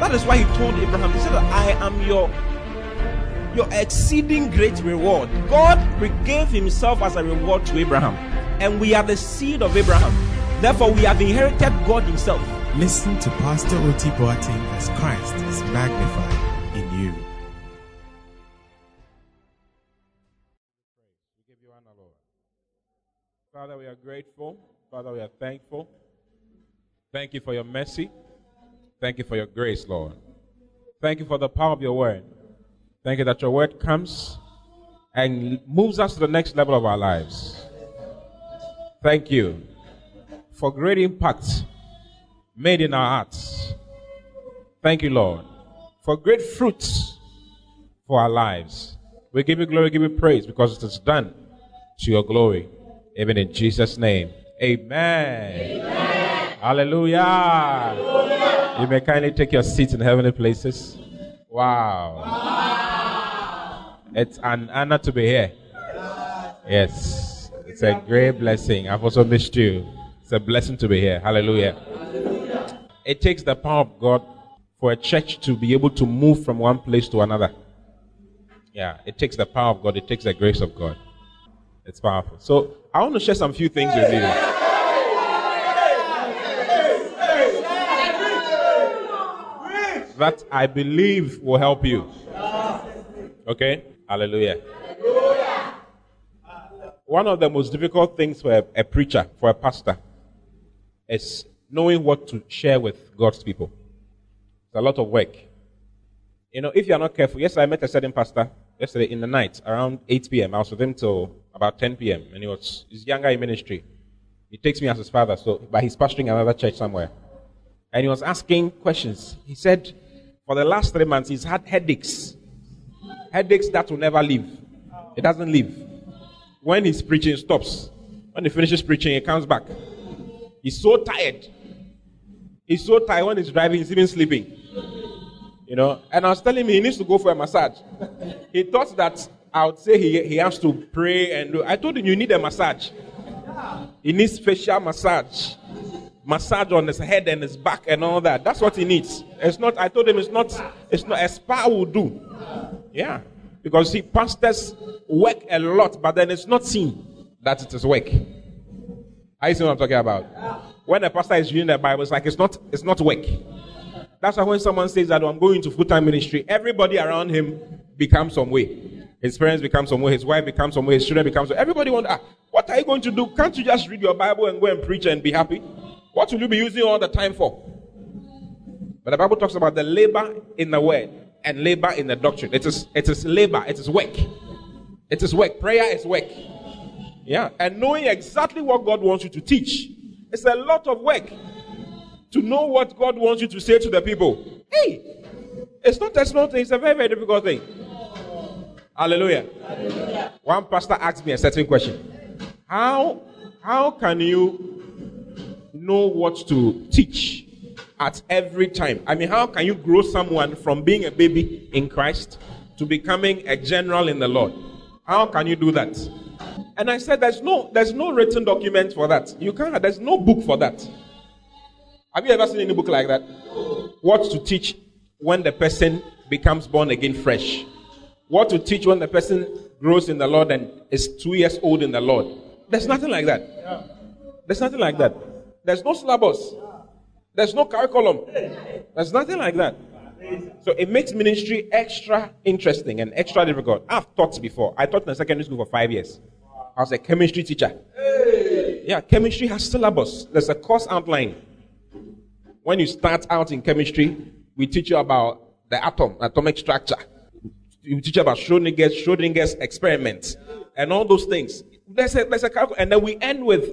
that is why He told Abraham, He said, I am your your exceeding great reward. God gave Himself as a reward to Abraham, and we are the seed of Abraham. Therefore, we have inherited God Himself. Listen to Pastor Oti Boateng as Christ is magnified in you. We give you honor, Lord. Father, we are grateful. Father, we are thankful. Thank you for your mercy. Thank you for your grace, Lord. Thank you for the power of your word. Thank you that your word comes and moves us to the next level of our lives. Thank you for great impact made in our hearts. Thank you, Lord, for great fruits for our lives. We give you glory, give you praise because it is done to your glory. Even in Jesus' name. Amen. Amen. Hallelujah. Hallelujah. You may kindly take your seats in heavenly places. Wow. wow. It's an honor to be here. Yes. It's a great blessing. I've also missed you. It's a blessing to be here. Hallelujah. Hallelujah. It takes the power of God for a church to be able to move from one place to another. Yeah, it takes the power of God, it takes the grace of God. It's powerful. So I want to share some few things with you. That I believe will help you. Okay? Hallelujah. One of the most difficult things for a, a preacher, for a pastor, is knowing what to share with God's people. It's a lot of work. You know, if you're not careful, yesterday I met a certain pastor, yesterday in the night, around 8 p.m. I was with him till about 10 p.m. And he was, he's younger in ministry. He takes me as his father, so, but he's pastoring another church somewhere. And he was asking questions. He said, for the last three months, he's had headaches. Headaches that will never leave. It doesn't leave. When he's preaching, stops. When he finishes preaching, he comes back. He's so tired. He's so tired when he's driving, he's even sleeping. You know, and I was telling him he needs to go for a massage. he thought that I would say he, he has to pray and do. I told him you need a massage. He needs facial massage, massage on his head and his back and all that. That's what he needs. It's not. I told him it's not. It's not. A spa will do. Yeah, because see, pastors work a lot, but then it's not seen that it is work. I see what I'm talking about. When a pastor is reading the Bible, it's like it's not it's not work. That's why when someone says that oh, I'm going to full time ministry, everybody around him becomes some way. His parents become some way, his wife becomes some way, his children become some way. Everybody wonder, ah, what are you going to do? Can't you just read your Bible and go and preach and be happy? What will you be using all the time for? But the Bible talks about the labor in the word and labor in the doctrine. It is it is labor, it is work. It is work. Prayer is work. Yeah. And knowing exactly what God wants you to teach. It's a lot of work to know what God wants you to say to the people. Hey, it's not a small thing, it's a very, very difficult thing. Hallelujah. Hallelujah. One pastor asked me a certain question. How how can you know what to teach at every time? I mean, how can you grow someone from being a baby in Christ to becoming a general in the Lord? How can you do that? And I said, there's no, there's no written document for that. You can't, there's no book for that. Have you ever seen any book like that? What to teach when the person becomes born again fresh. What to teach when the person grows in the Lord and is two years old in the Lord. There's nothing like that. There's nothing like that. There's no syllabus. There's no curriculum. There's nothing like that. So it makes ministry extra interesting and extra difficult. I've taught before. I taught in a secondary school for five years. I was a chemistry teacher. Yeah, chemistry has syllabus. There's a course outline. When you start out in chemistry, we teach you about the atom, atomic structure. We teach you about Schrodinger's, Schrodinger's experiments and all those things. There's a, there's a. And then we end with,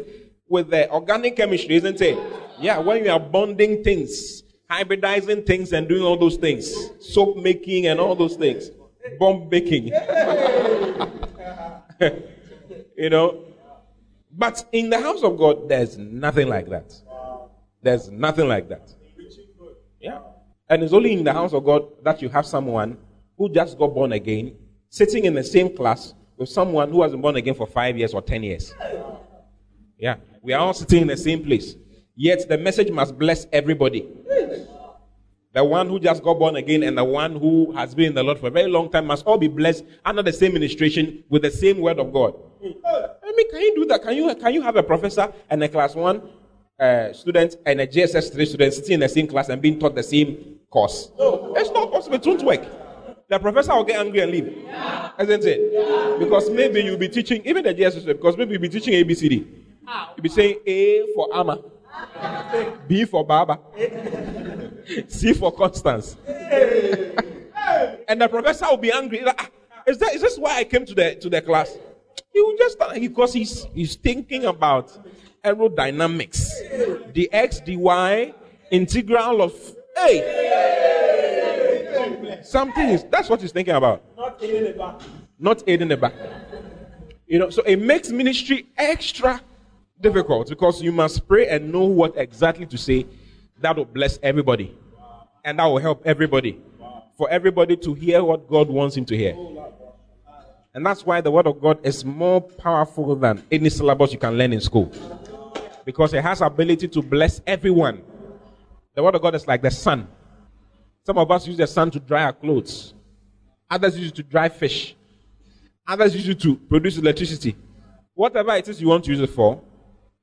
with the organic chemistry, isn't it? Yeah, when you are bonding things, hybridizing things and doing all those things, soap making and all those things, bomb making. you know, but in the house of God, there's nothing like that. There's nothing like that. Yeah. And it's only in the house of God that you have someone who just got born again sitting in the same class with someone who hasn't born again for five years or ten years. Yeah. We are all sitting in the same place. Yet the message must bless everybody. The one who just got born again and the one who has been in the Lord for a very long time must all be blessed under the same ministration with the same word of God. I mean, can you do that? Can you, can you have a professor and a class one uh, student and a JSS 3 student sitting in the same class and being taught the same course? No. It's not possible. It won't work. The professor will get angry and leave. Isn't it? Because maybe you'll be teaching, even the JSS, because maybe you'll be teaching ABCD. You'll be saying A for Amma, B for Baba, C for Constance. and the professor will be angry. Like, ah, is, that, is this why I came to the, to the class? He will just because he's he's thinking about aerodynamics, the x, the y, integral of a. Something is that's what he's thinking about. Not aiding the back. Not aiding the back. You know, so it makes ministry extra difficult because you must pray and know what exactly to say that will bless everybody. And that will help everybody. For everybody to hear what God wants him to hear. And that's why the word of God is more powerful than any syllabus you can learn in school. Because it has ability to bless everyone. The word of God is like the sun. Some of us use the sun to dry our clothes. Others use it to dry fish. Others use it to produce electricity. Whatever it is you want to use it for,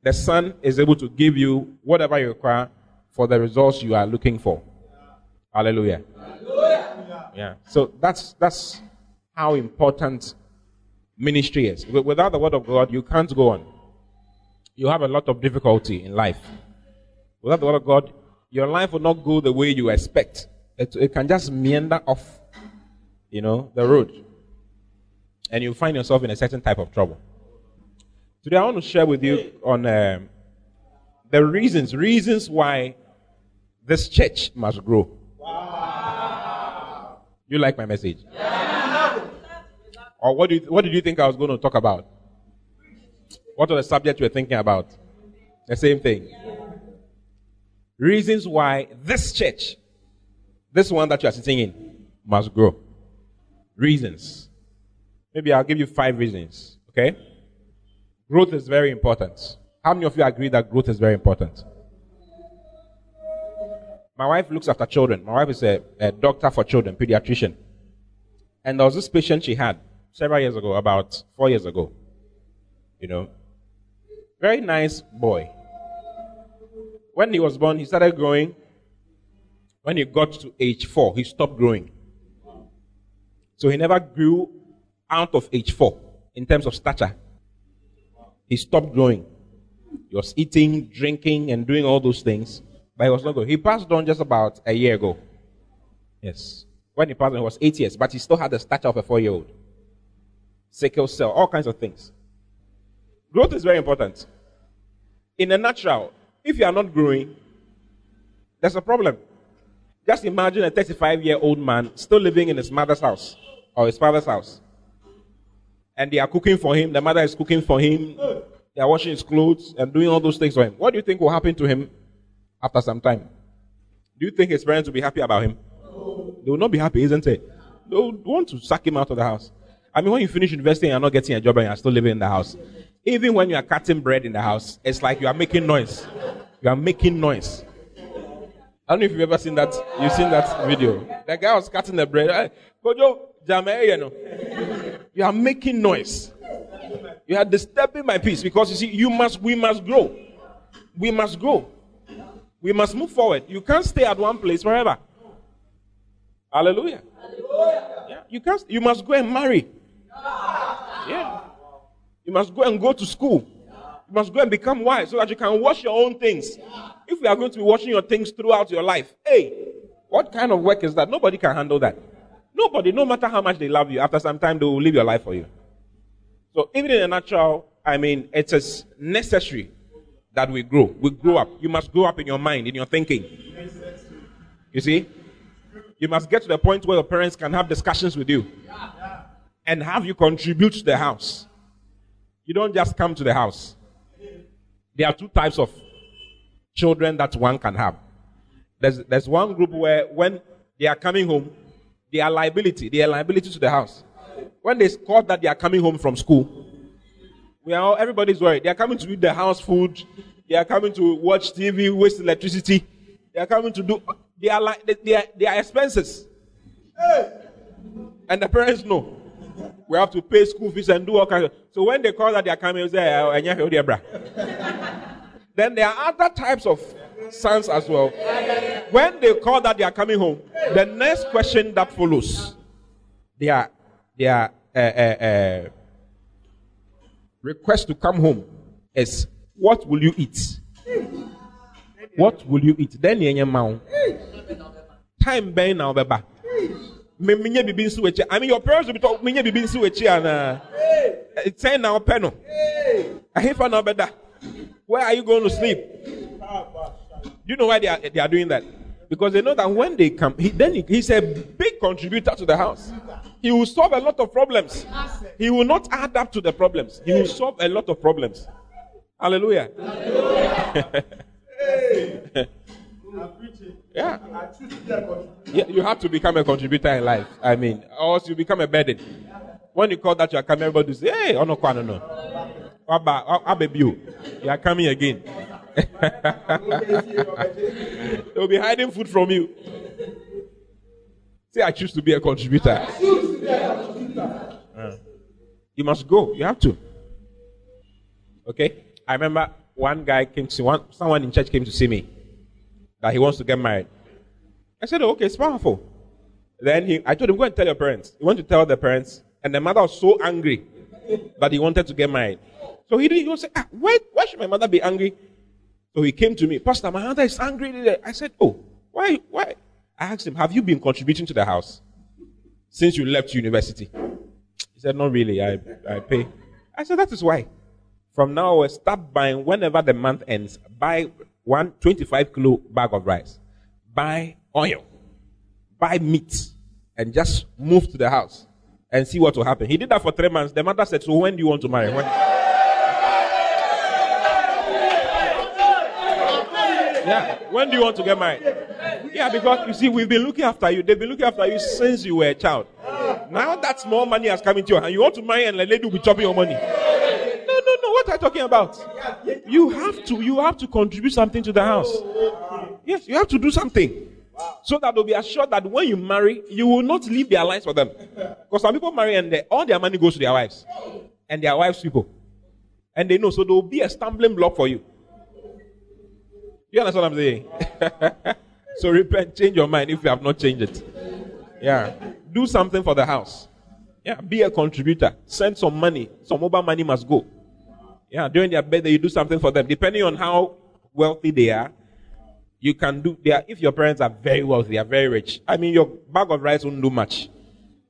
the sun is able to give you whatever you require for the results you are looking for. Hallelujah. Hallelujah. Yeah. So that's that's how important ministry is. Without the word of God, you can't go on. You have a lot of difficulty in life. Without the word of God, your life will not go the way you expect. It, it can just meander off, you know, the road. And you find yourself in a certain type of trouble. Today, I want to share with you on um, the reasons, reasons why this church must grow. Wow. You like my message? Yeah. Or what, do you, what did you think I was going to talk about? What was the subject you were thinking about? The same thing. Reasons why this church, this one that you are sitting in, must grow. Reasons. Maybe I'll give you five reasons. Okay? Growth is very important. How many of you agree that growth is very important? My wife looks after children. My wife is a, a doctor for children, pediatrician. And there was this patient she had several years ago, about four years ago. You know, very nice boy. When he was born, he started growing. When he got to age four, he stopped growing. So he never grew out of age four in terms of stature. He stopped growing. He was eating, drinking, and doing all those things, but he was not good. He passed on just about a year ago. Yes. When he passed on, he was eight years, but he still had the stature of a four year old. Sickle cell, all kinds of things. Growth is very important. In a nutshell, if you are not growing, there's a problem. Just imagine a 35 year old man still living in his mother's house or his father's house. And they are cooking for him, the mother is cooking for him, they are washing his clothes and doing all those things for him. What do you think will happen to him after some time? Do you think his parents will be happy about him? They will not be happy, isn't it? They will want to sack him out of the house. I mean, when you finish university and you're not getting a job and you're still living in the house, even when you are cutting bread in the house, it's like you are making noise. You are making noise. I don't know if you've ever seen that. You've seen that video. The guy was cutting the bread. Eh, you are making noise. You are disturbing my peace because you see, you must, we must grow. We must grow. We must move forward. You can't stay at one place forever. Hallelujah. Hallelujah. Yeah, you can't. You must go and marry. Yeah. You must go and go to school. You must go and become wise so that you can wash your own things. If you are going to be washing your things throughout your life, hey, what kind of work is that? Nobody can handle that. Nobody, no matter how much they love you, after some time they will live your life for you. So even in a natural, I mean, it is necessary that we grow. We grow up. You must grow up in your mind, in your thinking. You see? You must get to the point where your parents can have discussions with you and have you contribute to the house. You don't just come to the house. There are two types of children that one can have. There's, there's one group where when they are coming home, they are liability. They are liability to the house. When they call that they are coming home from school, we are all, everybody's worried. They are coming to eat the house food. They are coming to watch TV, waste electricity. They are coming to do. They are like they, they are, they are expenses. Hey! And the parents know. We have to pay school fees and do all kinds of. So when they call that they are coming, they say, eh, oh, oh Then there are other types of sons as well. When they call that they are coming home, the next question that follows, they are, they are, uh, uh, uh, request to come home is, what will you eat? What will you eat? Then you mouth. Time ben now, wechi. I mean, your parents will be talking it's saying now peno. I hear for now better. Where are you going to sleep? Do you know why they are, they are doing that? Because they know that when they come, he, then he, he's a big contributor to the house. He will solve a lot of problems. He will not add up to the problems. He will solve a lot of problems. Hallelujah. yeah. yeah. You have to become a contributor in life. I mean, or else you become a burden. When you call that you are coming, everybody say, hey, oh no, no, no. You are coming again. They'll be hiding food from you. Say, I choose to be a contributor. Uh, you must go. You have to. Okay? I remember one guy came to see one, someone in church came to see me that he wants to get married. I said, oh, okay, it's powerful. Then he, I told him, go and tell your parents. He went to tell the parents, and the mother was so angry that he wanted to get married. So he didn't. Was say, ah, why, why should my mother be angry? So he came to me, Pastor, my mother is angry. I said, oh, why, why? I asked him, have you been contributing to the house since you left university? He said, not really. I, I pay. I said, that is why. From now, start buying whenever the month ends. Buy one 25 kilo bag of rice. Buy oil. Buy meat. And just move to the house and see what will happen. He did that for three months. The mother said, so when do you want to marry? When? Yeah. When do you want to get married? Yeah, because you see, we've been looking after you. They've been looking after you since you were a child. Now that small money has come into your hand, you want to marry and the lady will be chopping your money. No, no, no. What are you talking about? You have to, you have to contribute something to the house. Yes, you have to do something. So that they'll be assured that when you marry, you will not leave their lives for them. Because some people marry and they, all their money goes to their wives. And their wives' people. And they know, so there will be a stumbling block for you. You understand what I'm saying? so repent, change your mind if you have not changed it. Yeah. Do something for the house. Yeah. Be a contributor. Send some money. Some mobile money must go. Yeah. During their birthday, you do something for them. Depending on how wealthy they are, you can do there. If your parents are very wealthy, they are very rich. I mean, your bag of rice won't do much.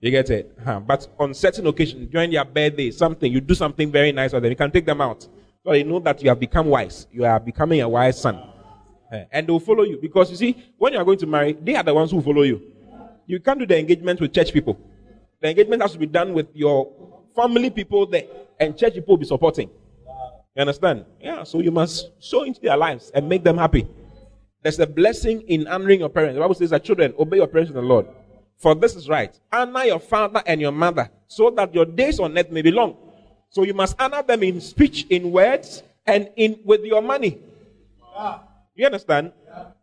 You get it? Huh. But on certain occasions, during their birthday, something, you do something very nice for them. You can take them out. So they know that you have become wise. You are becoming a wise son. Eh, and they will follow you. Because you see, when you are going to marry, they are the ones who follow you. You can't do the engagement with church people. The engagement has to be done with your family people there, and church people will be supporting. You understand? Yeah, so you must sow into their lives and make them happy. There's a blessing in honoring your parents. The Bible says that children, obey your parents in the Lord. For this is right. Honor your father and your mother, so that your days on earth may be long. So you must honor them in speech, in words, and in with your money. You understand?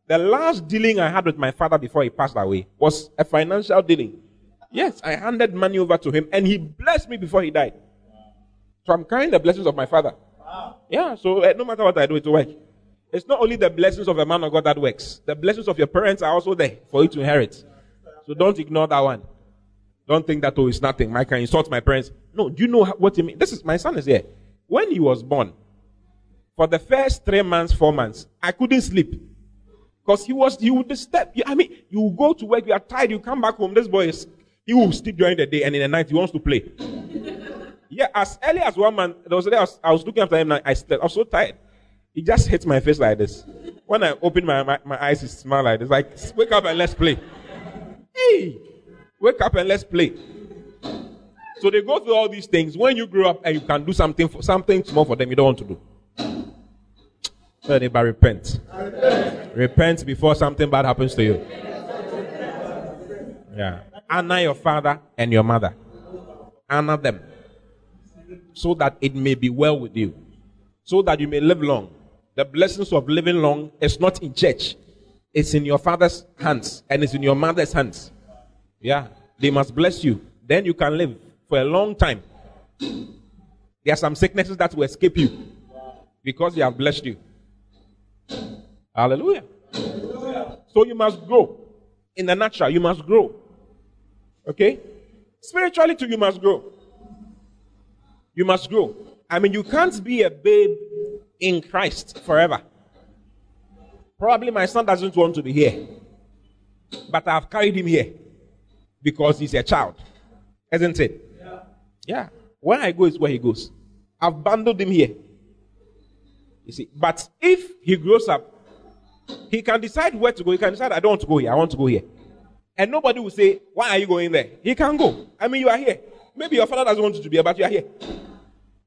The last dealing I had with my father before he passed away was a financial dealing. Yes, I handed money over to him and he blessed me before he died. So I'm carrying the blessings of my father. Yeah, so uh, no matter what I do, it will work. It's not only the blessings of a man of God that works. The blessings of your parents are also there for you to inherit. So don't ignore that one. Don't think that, oh, it's nothing. I can insult my parents. No, do you know what you mean? This is, my son is here. When he was born, for the first three months, four months, I couldn't sleep. Because he was, he would step. I mean, you go to work, you are tired, you come back home. This boy is, he will sleep during the day and in the night he wants to play. yeah, as early as one month, there was a day I was, I was looking after him and I slept. I was so tired. He just hit my face like this. when I open my, my, my eyes, it smile like it's like wake up and let's play. Hey, wake up and let's play. So they go through all these things. When you grow up and you can do something for something small for them, you don't want to do. So neighbor, repent. repent. Repent before something bad happens to you. Yeah. Honor your father and your mother. Honor them. So that it may be well with you. So that you may live long. The blessings of living long is not in church. It's in your father's hands and it's in your mother's hands. Yeah. They must bless you. Then you can live for a long time. There are some sicknesses that will escape you because they have blessed you. Hallelujah. So you must grow. In the natural, you must grow. Okay? Spiritually, too, you must grow. You must grow. I mean, you can't be a babe in Christ forever. Probably my son doesn't want to be here. But I've carried him here because he's a child. Isn't it? Yeah. yeah. Where I go is where he goes. I've bundled him here. You see, but if he grows up, he can decide where to go. He can decide, I don't want to go here, I want to go here. And nobody will say, Why are you going there? He can go. I mean, you are here. Maybe your father doesn't want you to be here, but you are here.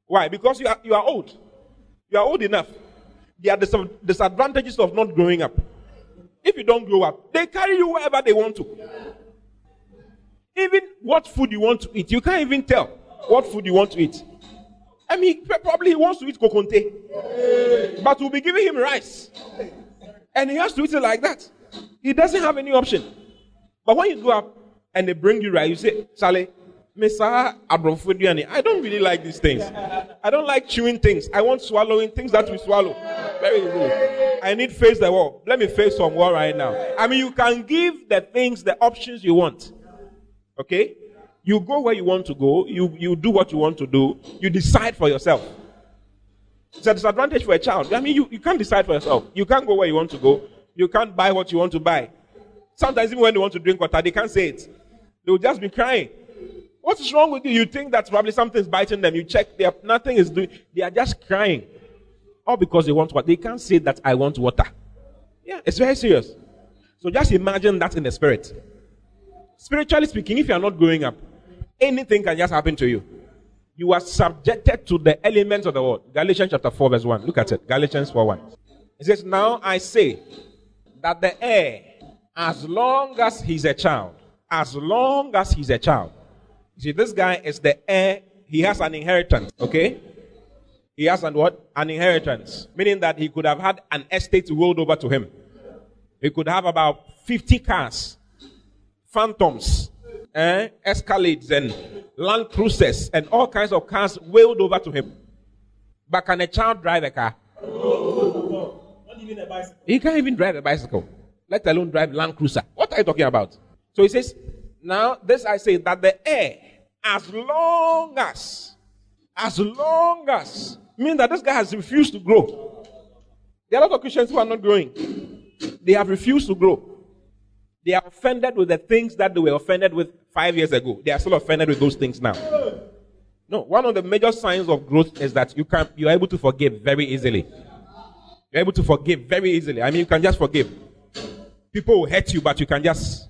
Why? Because you are, you are old. You are old enough. There are the disadvantages of not growing up. If you don't grow up, they carry you wherever they want to. Even what food you want to eat, you can't even tell what food you want to eat. I mean, probably he wants to eat kokonte, but we'll be giving him rice. And he has to eat it like that. He doesn't have any option. But when you go up and they bring you rice, you say, Sally, Mr. Abrofudiani, I don't really like these things. I don't like chewing things. I want swallowing things that we swallow. Very good. I need face the wall. Let me face some wall right now. I mean, you can give the things the options you want. Okay? You go where you want to go. You, you do what you want to do. You decide for yourself. It's a disadvantage for a child. I mean, you, you can't decide for yourself. You can't go where you want to go. You can't buy what you want to buy. Sometimes even when they want to drink water, they can't say it. They will just be crying. What is wrong with you? You think that probably something's biting them. You check, they are, nothing is doing. They are just crying. All because they want water. They can't say that I want water. Yeah, it's very serious. So just imagine that in the spirit. Spiritually speaking, if you are not growing up, anything can just happen to you. You are subjected to the elements of the world. Galatians chapter 4, verse 1. Look at it. Galatians 4 1. It says, Now I say that the heir, as long as he's a child, as long as he's a child. See, this guy is the heir. He has an inheritance, okay? He has an what? An inheritance. Meaning that he could have had an estate rolled over to him. He could have about 50 cars phantoms, eh, escalades, and land cruisers, and all kinds of cars wheeled over to him. But can a child drive a car? He can't even drive a bicycle, let alone drive Land Cruiser. What are you talking about? So he says, Now, this I say that the heir, as long as, as long as, mean that this guy has refused to grow. There are a lot of Christians who are not growing. They have refused to grow. They are offended with the things that they were offended with five years ago. They are still offended with those things now. No, one of the major signs of growth is that you can you are able to forgive very easily. You're able to forgive very easily. I mean, you can just forgive. People will hurt you, but you can just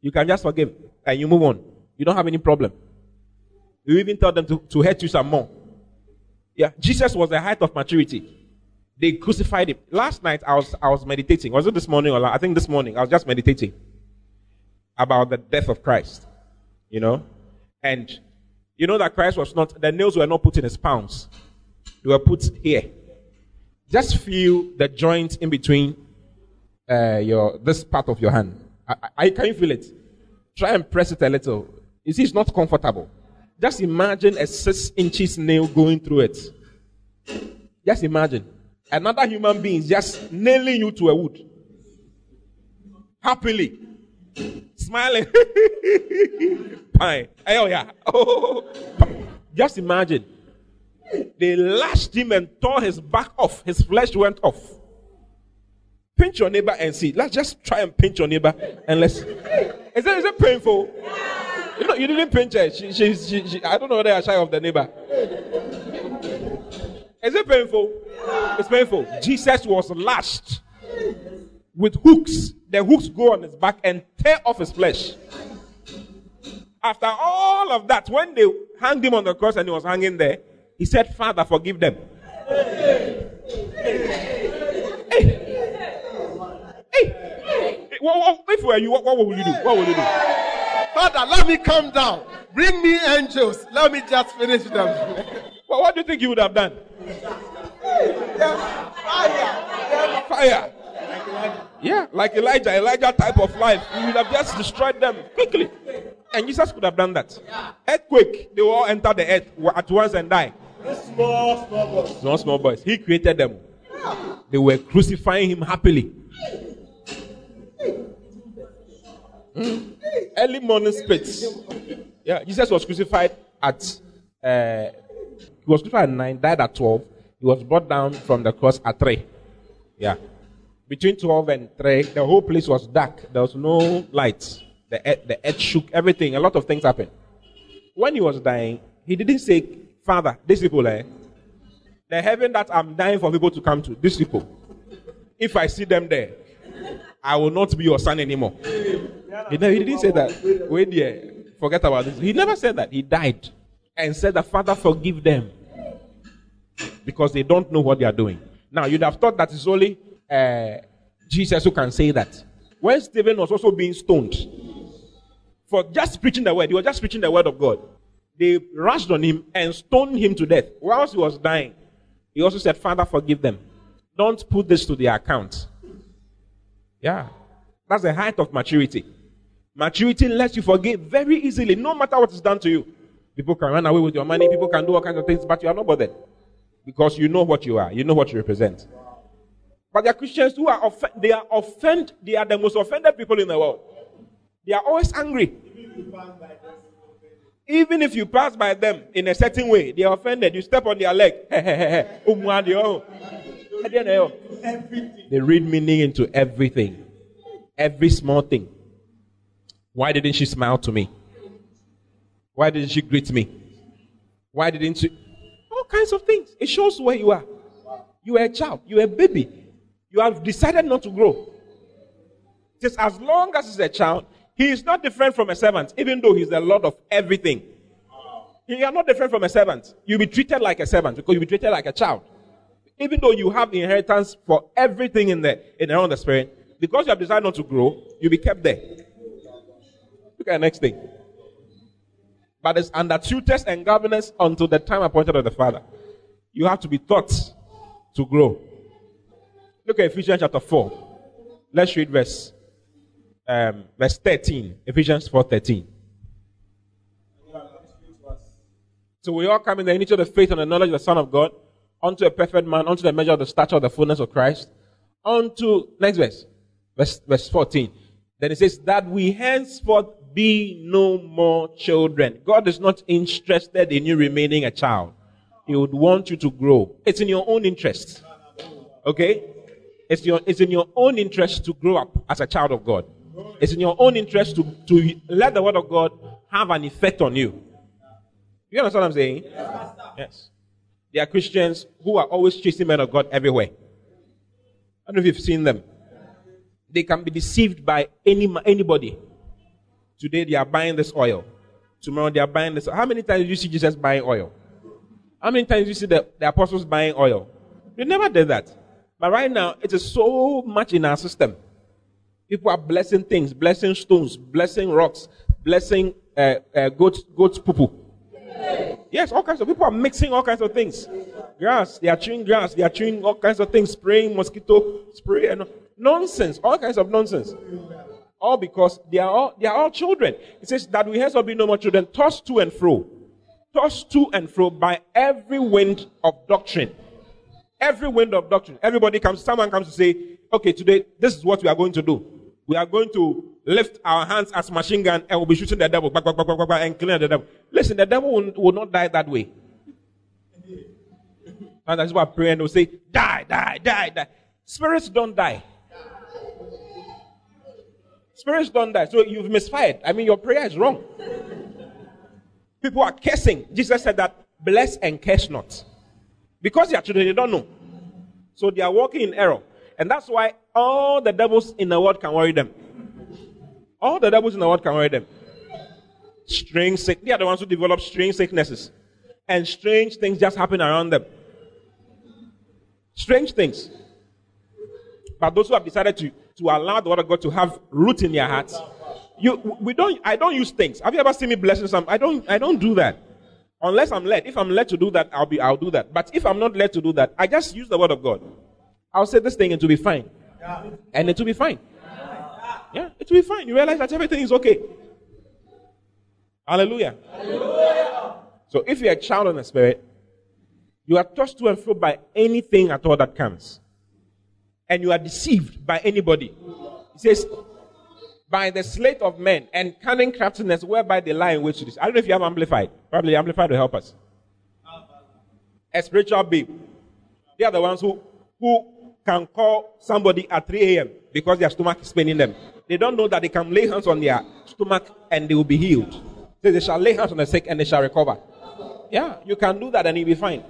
you can just forgive and you move on. You don't have any problem. You even tell them to, to hurt you some more. Yeah, Jesus was the height of maturity. They crucified him. Last night I was I was meditating. Was it this morning or I think this morning I was just meditating about the death of Christ. You know? And you know that Christ was not the nails were not put in his palms. They were put here. Just feel the joint in between uh, your this part of your hand. I, I, can you feel it? Try and press it a little. You see, it's not comfortable. Just imagine a six inches nail going through it. Just imagine. Another human being is just nailing you to a wood. Happily. Smiling. Pine. Oh, yeah. Oh. Just imagine. They lashed him and tore his back off. His flesh went off. Pinch your neighbor and see. Let's just try and pinch your neighbor and let's. Is it, is it painful? You know, you didn't pinch her. She, she, she, she I don't know whether I shy of the neighbor. Is it painful? It's painful. Jesus was lashed with hooks. The hooks go on his back and tear off his flesh. After all of that, when they hanged him on the cross and he was hanging there, he said, Father, forgive them. Hey. Hey. What, if were you, what, what will you do? What will you do? Father, let me come down. Bring me angels. Let me just finish them. well, what do you think you would have done? Fire. Fire. Yeah, like Elijah, Elijah type of life. He would have just destroyed them quickly. And Jesus could have done that. Earthquake, they will all enter the earth at once and die. Small, small boys. Small, small boys. He created them. They were crucifying him happily. Mm. Early morning spits. Yeah, Jesus was crucified at. Uh, he was crucified at nine, died at twelve. He was brought down from the cross at three. Yeah, between twelve and three, the whole place was dark. There was no light. The earth, the earth shook. Everything. A lot of things happened. When he was dying, he didn't say, "Father, these people, eh, the heaven that I'm dying for people to come to. These people, if I see them there, I will not be your son anymore." He, never, he didn't say that. Wait there. Forget about this. He never said that. He died and said that Father forgive them because they don't know what they are doing. Now you'd have thought that it's only uh, Jesus who can say that. When Stephen was also being stoned for just preaching the word, he was just preaching the word of God. They rushed on him and stoned him to death. Whilst he was dying, he also said, Father, forgive them. Don't put this to their account. Yeah. That's the height of maturity. Maturity lets you forgive very easily, no matter what is done to you. People can run away with your money, people can do all kinds of things, but you are not bothered. Because you know what you are, you know what you represent. But there are Christians who are off- they are offend they are the most offended people in the world. They are always angry. Even if you pass by them in a certain way, they are offended. You step on their leg. they read meaning into everything. Every small thing. Why didn't she smile to me? Why didn't she greet me? Why didn't she? Kinds of things. It shows where you are. You are a child. You are a baby. You have decided not to grow. Just as long as he's a child, he is not different from a servant, even though he's the Lord of everything. You are not different from a servant. You'll be treated like a servant because you'll be treated like a child. Even though you have inheritance for everything in the in of the spirit, because you have decided not to grow, you'll be kept there. Look at the next thing. But it's under tutors and governors until the time appointed of the Father. You have to be taught to grow. Look at Ephesians chapter 4. Let's read verse um, verse 13. Ephesians 4 13. So we all come in the unity of the faith and the knowledge of the Son of God, unto a perfect man, unto the measure of the stature of the fullness of Christ, unto next verse, verse, verse 14. Then it says that we henceforth be no more children. God is not interested in you remaining a child. He would want you to grow. It's in your own interest. Okay? It's, your, it's in your own interest to grow up as a child of God. It's in your own interest to, to let the word of God have an effect on you. You understand what I'm saying? Yes. There are Christians who are always chasing men of God everywhere. I don't know if you've seen them. They can be deceived by any, anybody. Today they are buying this oil. Tomorrow they are buying this. How many times did you see Jesus buying oil? How many times did you see the, the apostles buying oil? They never did that. But right now, it is so much in our system. People are blessing things, blessing stones, blessing rocks, blessing uh, uh, goat, goat poo poo. Yes, all kinds of people are mixing all kinds of things. Grass, they are chewing grass, they are chewing all kinds of things, spraying mosquito spray and nonsense, all kinds of nonsense. All because they are all they are all children. It says that we henceforth be no more children, tossed to and fro, tossed to and fro by every wind of doctrine. Every wind of doctrine. Everybody comes, someone comes to say, okay, today this is what we are going to do. We are going to lift our hands as machine gun and we'll be shooting the devil back, back, back, back, back, and killing the devil. Listen, the devil will, will not die that way. And that's why praying will say, die, die, die, die. Spirits don't die. Spirits don't die. So you've misfired. I mean, your prayer is wrong. People are cursing. Jesus said that bless and curse not. Because they are children, they don't know. So they are walking in error. And that's why all the devils in the world can worry them. All the devils in the world can worry them. Strange sick. They are the ones who develop strange sicknesses. And strange things just happen around them. Strange things. But those who have decided to, to allow the word of God to have root in your heart. you we don't I don't use things. Have you ever seen me blessing some? I don't I don't do that. Unless I'm led. If I'm led to do that, I'll be I'll do that. But if I'm not led to do that, I just use the word of God. I'll say this thing and it'll be fine. And it will be fine. Yeah, it will be fine. You realize that everything is okay. Hallelujah. Hallelujah. So if you're a child in the spirit, you are tossed to and fro by anything at all that comes. And you are deceived by anybody. He says, by the slate of men and cunning craftiness whereby they lie in wait to this. I don't know if you have amplified. Probably amplified will help us. A spiritual babe. They are the ones who, who can call somebody at 3 a.m. because their stomach is paining them. They don't know that they can lay hands on their stomach and they will be healed. So they shall lay hands on the sick and they shall recover. Yeah, you can do that and you'll be fine.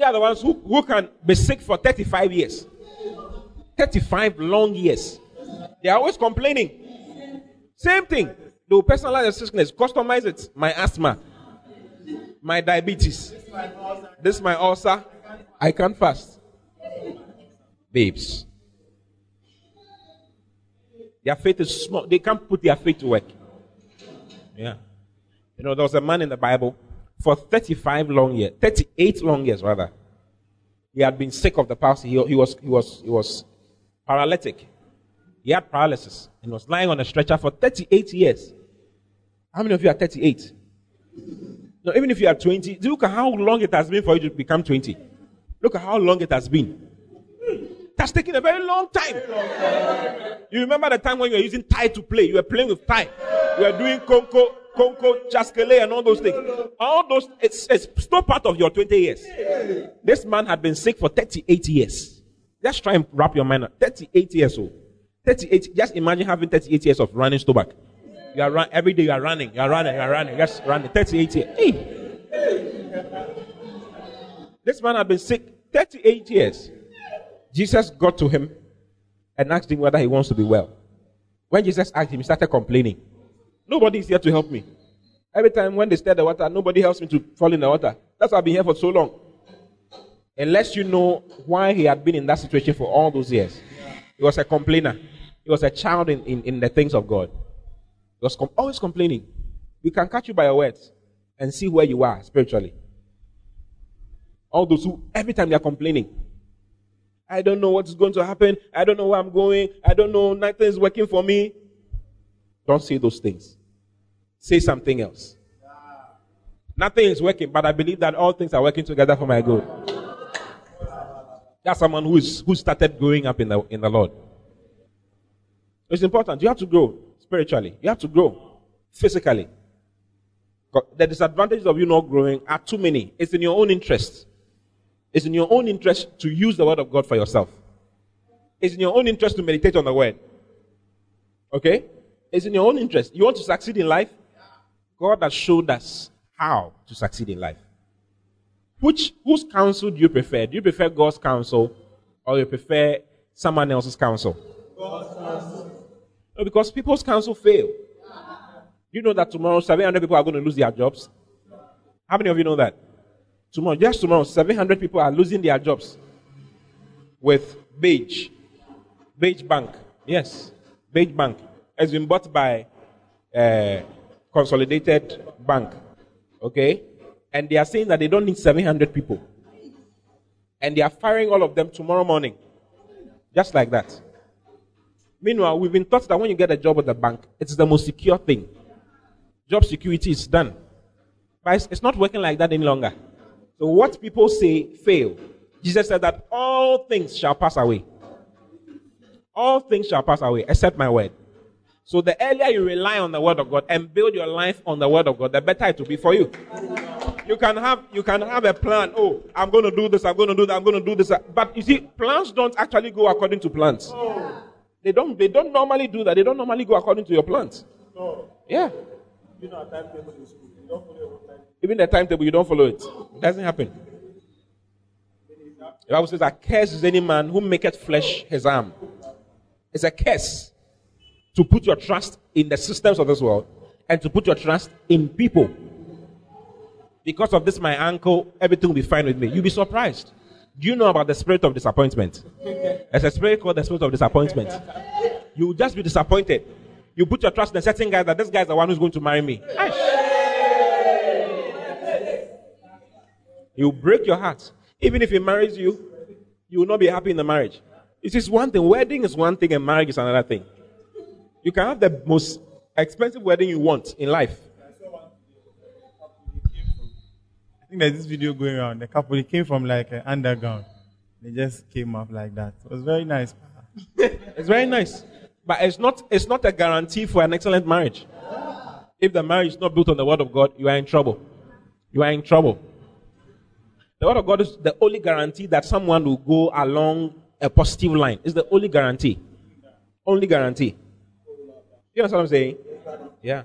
They are the ones who, who can be sick for 35 years. 35 long years. They are always complaining. Same thing. They will personalize the sickness, customize it. My asthma, my diabetes, this is my ulcer. I can't fast. Babes. Their faith is small. They can't put their faith to work. Yeah. You know, there was a man in the Bible for 35 long years, 38 long years rather. He had been sick of the palsy. He, he was, he was, he was paralytic. He had paralysis and was lying on a stretcher for 38 years. How many of you are 38? No, even if you are 20, look at how long it has been for you to become 20. Look at how long it has been. Hmm. That's has taken a very long time. You remember the time when you were using tie to play? You were playing with tie. You were doing conco, conco, chaskele, and all those things. All those, it's, it's still part of your 20 years. This man had been sick for 38 years. Just try and wrap your mind up. 38 years old. 38. Just imagine having 38 years of running stomach. You are run every day. You are running. You are running. You are running. Just running. 38 years. Hey. This man had been sick 38 years. Jesus got to him and asked him whether he wants to be well. When Jesus asked him, he started complaining. Nobody is here to help me. Every time when they stir the water, nobody helps me to fall in the water. That's why I've been here for so long unless you know why he had been in that situation for all those years. He was a complainer. He was a child in, in, in the things of God. He was com- always complaining. We can catch you by your words and see where you are spiritually. All those who, every time they are complaining, I don't know what is going to happen. I don't know where I'm going. I don't know. Nothing is working for me. Don't say those things. Say something else. Nothing is working, but I believe that all things are working together for my good. That's someone who is who started growing up in the in the Lord. It's important. You have to grow spiritually. You have to grow physically. The disadvantages of you not growing are too many. It's in your own interest. It's in your own interest to use the word of God for yourself. It's in your own interest to meditate on the word. Okay? It's in your own interest. You want to succeed in life? God has showed us how to succeed in life. Which whose counsel do you prefer? Do you prefer God's counsel or you prefer someone else's counsel? God's counsel. No, because people's counsel fail. You know that tomorrow 700 people are going to lose their jobs? How many of you know that? Tomorrow, just tomorrow, 700 people are losing their jobs with Beige. Beige Bank. Yes. Beige Bank has been bought by uh, Consolidated Bank. Okay? and they are saying that they don't need 700 people. And they are firing all of them tomorrow morning. Just like that. Meanwhile, we've been taught that when you get a job at the bank, it's the most secure thing. Job security is done. But it's, it's not working like that any longer. So what people say fail. Jesus said that all things shall pass away. All things shall pass away except my word. So the earlier you rely on the word of God and build your life on the word of God, the better it will be for you. You can have you can have a plan. Oh, I'm going to do this. I'm going to do that. I'm going to do this. But you see, plans don't actually go according to plans. Oh. They don't. They don't normally do that. They don't normally go according to your plans. No. Yeah. You know, timetable in school. You don't follow your. Even the timetable, you don't follow it. It doesn't happen. The Bible says, A curse is any man who maketh flesh his arm. It's a curse to put your trust in the systems of this world and to put your trust in people. Because of this, my ankle, everything will be fine with me. You'll be surprised. Do you know about the spirit of disappointment? There's a spirit called the spirit of disappointment. You will just be disappointed. You put your trust in a certain guy that this guy is the one who's going to marry me. Will break your heart. Even if he marries you, you will not be happy in the marriage. It is one thing. Wedding is one thing and marriage is another thing. You can have the most expensive wedding you want in life. I think there's this video going around. The couple he came from like an underground. They just came up like that. It was very nice. it's very nice. But it's not it's not a guarantee for an excellent marriage. If the marriage is not built on the word of God, you are in trouble. You are in trouble. The word of God is the only guarantee that someone will go along a positive line. It's the only guarantee. Only guarantee. You understand what I'm saying? Yeah.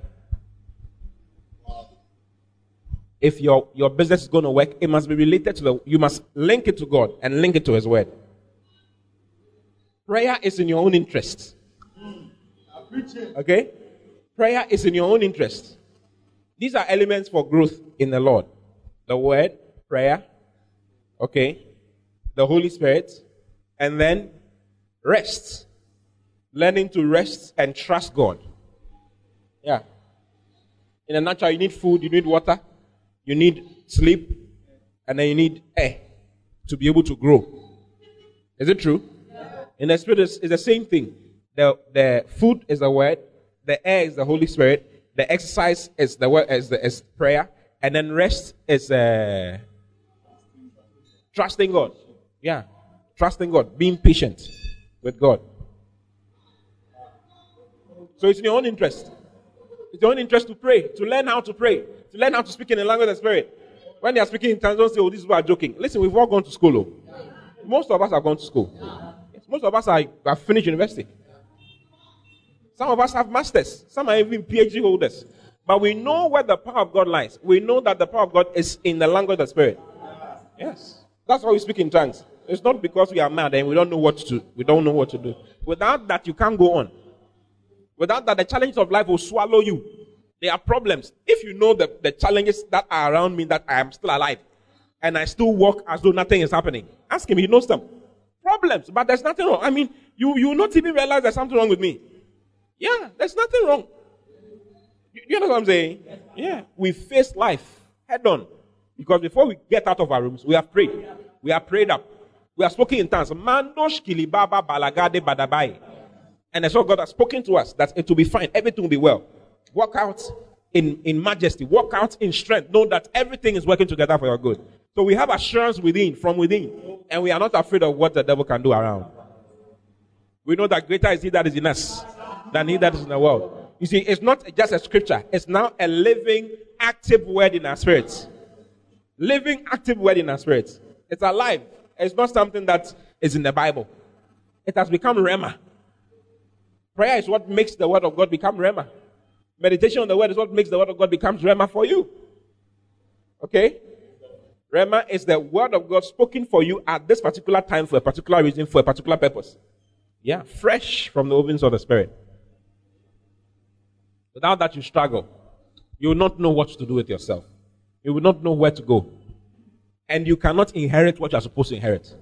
If your, your business is going to work, it must be related to the, you must link it to God and link it to His Word. Prayer is in your own interest. Okay? Prayer is in your own interest. These are elements for growth in the Lord the Word, prayer, okay, the Holy Spirit, and then rest. Learning to rest and trust God. Yeah. In a nutshell, you need food, you need water, you need sleep, and then you need air to be able to grow. Is it true? In the spirit, it's, it's the same thing. The, the food is the word, the air is the Holy Spirit, the exercise is the word is the is prayer, and then rest is uh, trusting God. Yeah, trusting God, being patient with God. So it's in your own interest. It's your own interest to pray, to learn how to pray, to learn how to speak in the language of the Spirit. When they are speaking in tongues, don't say, oh, these people are joking. Listen, we've all gone to school. Oh. Most of us have gone to school. Most of us are, have finished university. Some of us have masters. Some are even PhD holders. But we know where the power of God lies. We know that the power of God is in the language of the Spirit. Yes. That's why we speak in tongues. It's not because we are mad and we don't know what to do. we don't know what to do. Without that, you can't go on. Without that, the challenges of life will swallow you. There are problems. If you know the, the challenges that are around me that I am still alive and I still walk as though nothing is happening, ask him. He knows them. Problems, but there's nothing wrong. I mean, you you will not even realize there's something wrong with me. Yeah, there's nothing wrong. You, you know what I'm saying? Yeah, we face life head on. Because before we get out of our rooms, we have prayed. We have prayed up. We have spoken in tongues. Mandosh kilibaba balagade. And that's what God has spoken to us that it will be fine. Everything will be well. Walk out in, in majesty. Walk out in strength. Know that everything is working together for your good. So we have assurance within, from within. And we are not afraid of what the devil can do around. We know that greater is he that is in us than he that is in the world. You see, it's not just a scripture. It's now a living, active word in our spirits. Living, active word in our spirits. It's alive. It's not something that is in the Bible. It has become Rhema. Prayer is what makes the word of God become Rhema. Meditation on the word is what makes the word of God become Rhema for you. Okay? Rhema is the word of God spoken for you at this particular time for a particular reason, for a particular purpose. Yeah, fresh from the ovens of the Spirit. Without that, you struggle. You will not know what to do with yourself. You will not know where to go. And you cannot inherit what you are supposed to inherit.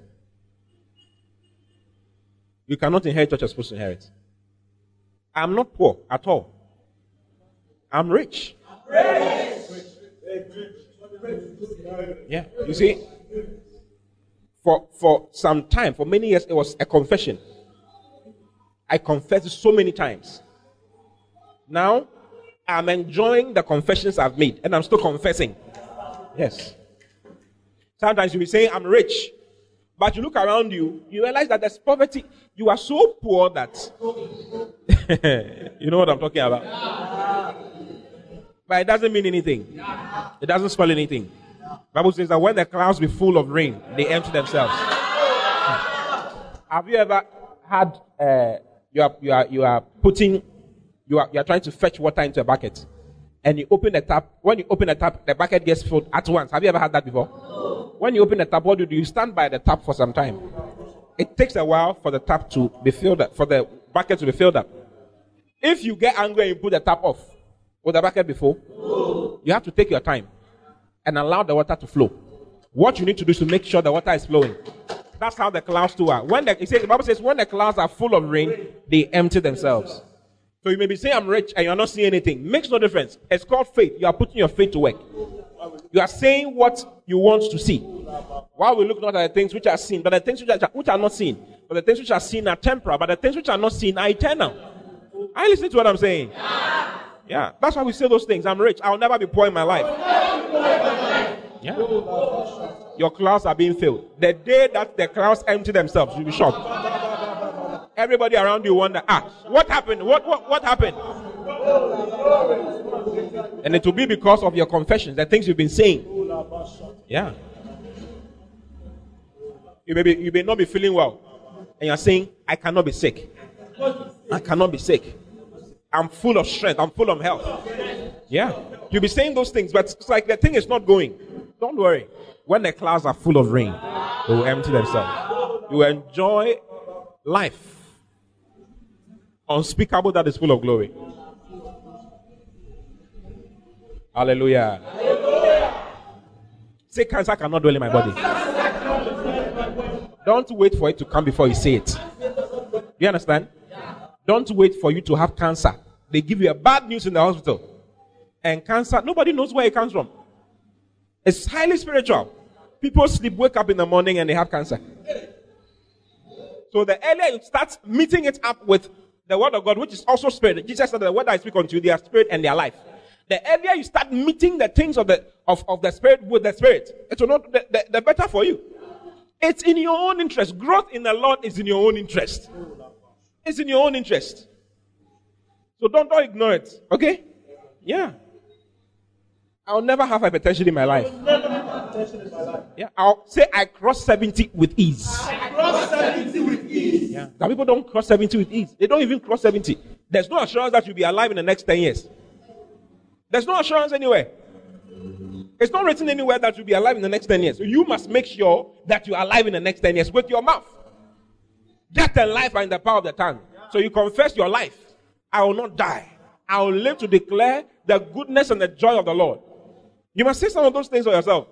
You cannot inherit what you're supposed to inherit. I'm not poor at all. I'm rich. Yeah, you see, for for some time, for many years, it was a confession. I confessed so many times. Now, I'm enjoying the confessions I've made, and I'm still confessing. Yes. Sometimes you'll be saying, I'm rich. But you look around you, you realize that there's poverty. You are so poor that. you know what I'm talking about? But it doesn't mean anything. It doesn't spell anything. Bible says that when the clouds be full of rain, they empty themselves. Have you ever had uh, you are you are you are putting you are you are trying to fetch water into a bucket, and you open the tap. When you open the tap, the bucket gets filled at once. Have you ever had that before? When you open the tap, what do you do? You stand by the tap for some time. It takes a while for the tap to be filled up, for the bucket to be filled up. If you get angry and you put the tap off, will the bucket be full? You have to take your time and allow the water to flow. What you need to do is to make sure the water is flowing. That's how the clouds too are. When the, it says, the Bible says, when the clouds are full of rain, they empty themselves. So you may be saying, I'm rich, and you're not seeing anything. Makes no difference. It's called faith. You are putting your faith to work. You are saying what you want to see. While we look not at the things which are seen, but the things which are, which are not seen. But the things which are seen are temporal, but the things which are not seen are eternal. I listen to what I'm saying? Yeah. That's why we say those things. I'm rich. I'll never be poor in my life. Yeah. Your clouds are being filled. The day that the clouds empty themselves, you'll be shocked. Everybody around you wonder, ah, what happened? What, what, what happened? And it will be because of your confessions, the things you've been saying. Yeah. You may, be, you may not be feeling well. And you're saying, I cannot be sick. I cannot be sick. I'm full of strength. I'm full of health. Yeah. You'll be saying those things, but it's like the thing is not going. Don't worry. When the clouds are full of rain, they will empty themselves. You enjoy life. Unspeakable that is full of glory. Hallelujah. Say cancer cannot dwell in my body. Don't wait for it to come before you say it. You understand? Don't wait for you to have cancer. They give you a bad news in the hospital. And cancer, nobody knows where it comes from. It's highly spiritual. People sleep, wake up in the morning, and they have cancer. So the earlier you start meeting it up with the word of God, which is also spirit. Jesus said, The word I speak unto you, they are spirit and they are life. The earlier you start meeting the things of the of, of the spirit with the spirit, it will not the, the, the better for you. It's in your own interest. Growth in the Lord is in your own interest. It's in your own interest. So don't, don't ignore it. Okay? Yeah. I'll never have hypertension in my life. Yeah, I'll say I cross 70 with ease. I cross 70 with ease. Yeah. Some people don't cross 70 with ease. They don't even cross 70. There's no assurance that you'll be alive in the next 10 years. There's no assurance anywhere. It's not written anywhere that you'll be alive in the next 10 years. You must make sure that you are alive in the next 10 years with your mouth. Death and life are in the power of the tongue. So you confess your life. I will not die. I will live to declare the goodness and the joy of the Lord. You must say some of those things for yourself.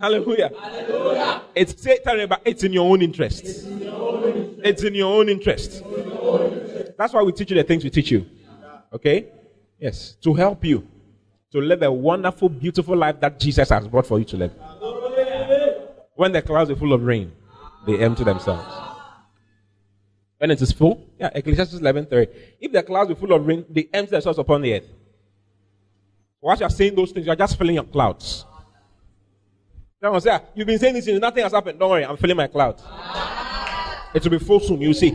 Hallelujah. Hallelujah. It's me, but it's in your own interest. It's in your own interest. It's in your own interest. That's why we teach you the things we teach you. Okay? Yes. To help you to live a wonderful, beautiful life that Jesus has brought for you to live. When the clouds are full of rain, they empty themselves. When it is full, yeah, Ecclesiastes 11:30. If the clouds are full of rain, they empty themselves upon the earth. While you are saying those things, you are just filling your clouds. Someone say, ah, You've been saying this nothing has happened. Don't worry, I'm filling my clouds. It will be full soon, you see.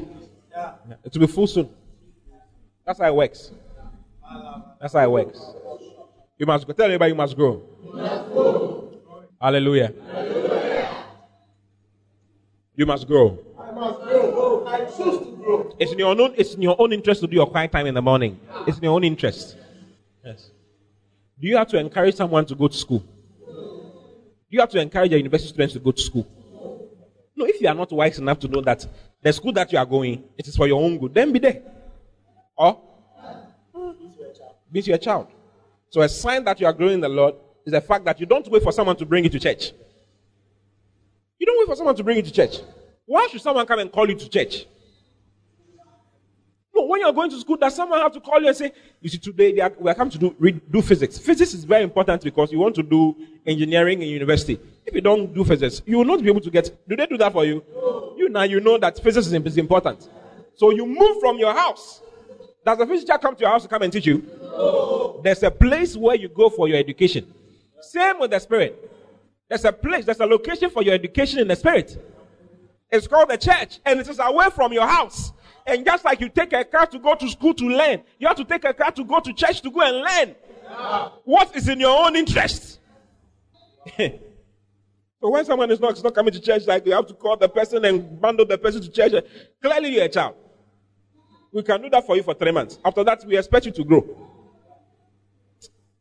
It will be full soon. That's how it works. That's how it works. You must go. Tell everybody you must grow. You must. Hallelujah. Hallelujah. You must grow. I must grow. I choose to grow. It's in your own. It's in your own interest to do your quiet time in the morning. It's in your own interest. Yes. Do you have to encourage someone to go to school? Do you have to encourage your university students to go to school? No, if you are not wise enough to know that the school that you are going, it is for your own good, then be there. Or be to your child. So a sign that you are growing in the Lord is the fact that you don't wait for someone to bring you to church. You don't wait for someone to bring you to church. Why should someone come and call you to church? No, when you're going to school, does someone have to call you and say, you see, today are, we are coming to do, read, do physics. Physics is very important because you want to do engineering in university. If you don't do physics, you will not be able to get, do they do that for you? You now, you know that physics is important. So you move from your house. Does a physics teacher come to your house to come and teach you? There's a place where you go for your education. Same with the spirit. There's a place, there's a location for your education in the spirit. It's called the church, and it is away from your house. And just like you take a car to go to school to learn, you have to take a car to go to church to go and learn. Yeah. What is in your own interest? so when someone is not, is not coming to church, like you have to call the person and bundle the person to church, clearly you're a child. We can do that for you for three months. After that, we expect you to grow.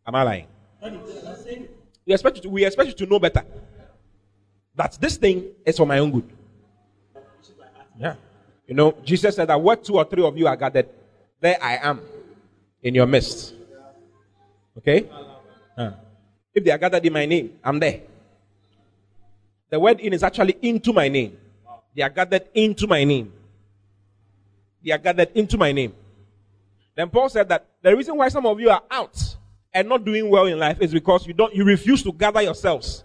Am I lying? We expect you to, we expect you to know better. That this thing is for my own good. Yeah. You know, Jesus said that where two or three of you are gathered, there I am in your midst. Okay? If they are gathered in my name, I'm there. The word in is actually into my name. They are gathered into my name. They are gathered into my name. Then Paul said that the reason why some of you are out and not doing well in life is because you don't, you refuse to gather yourselves.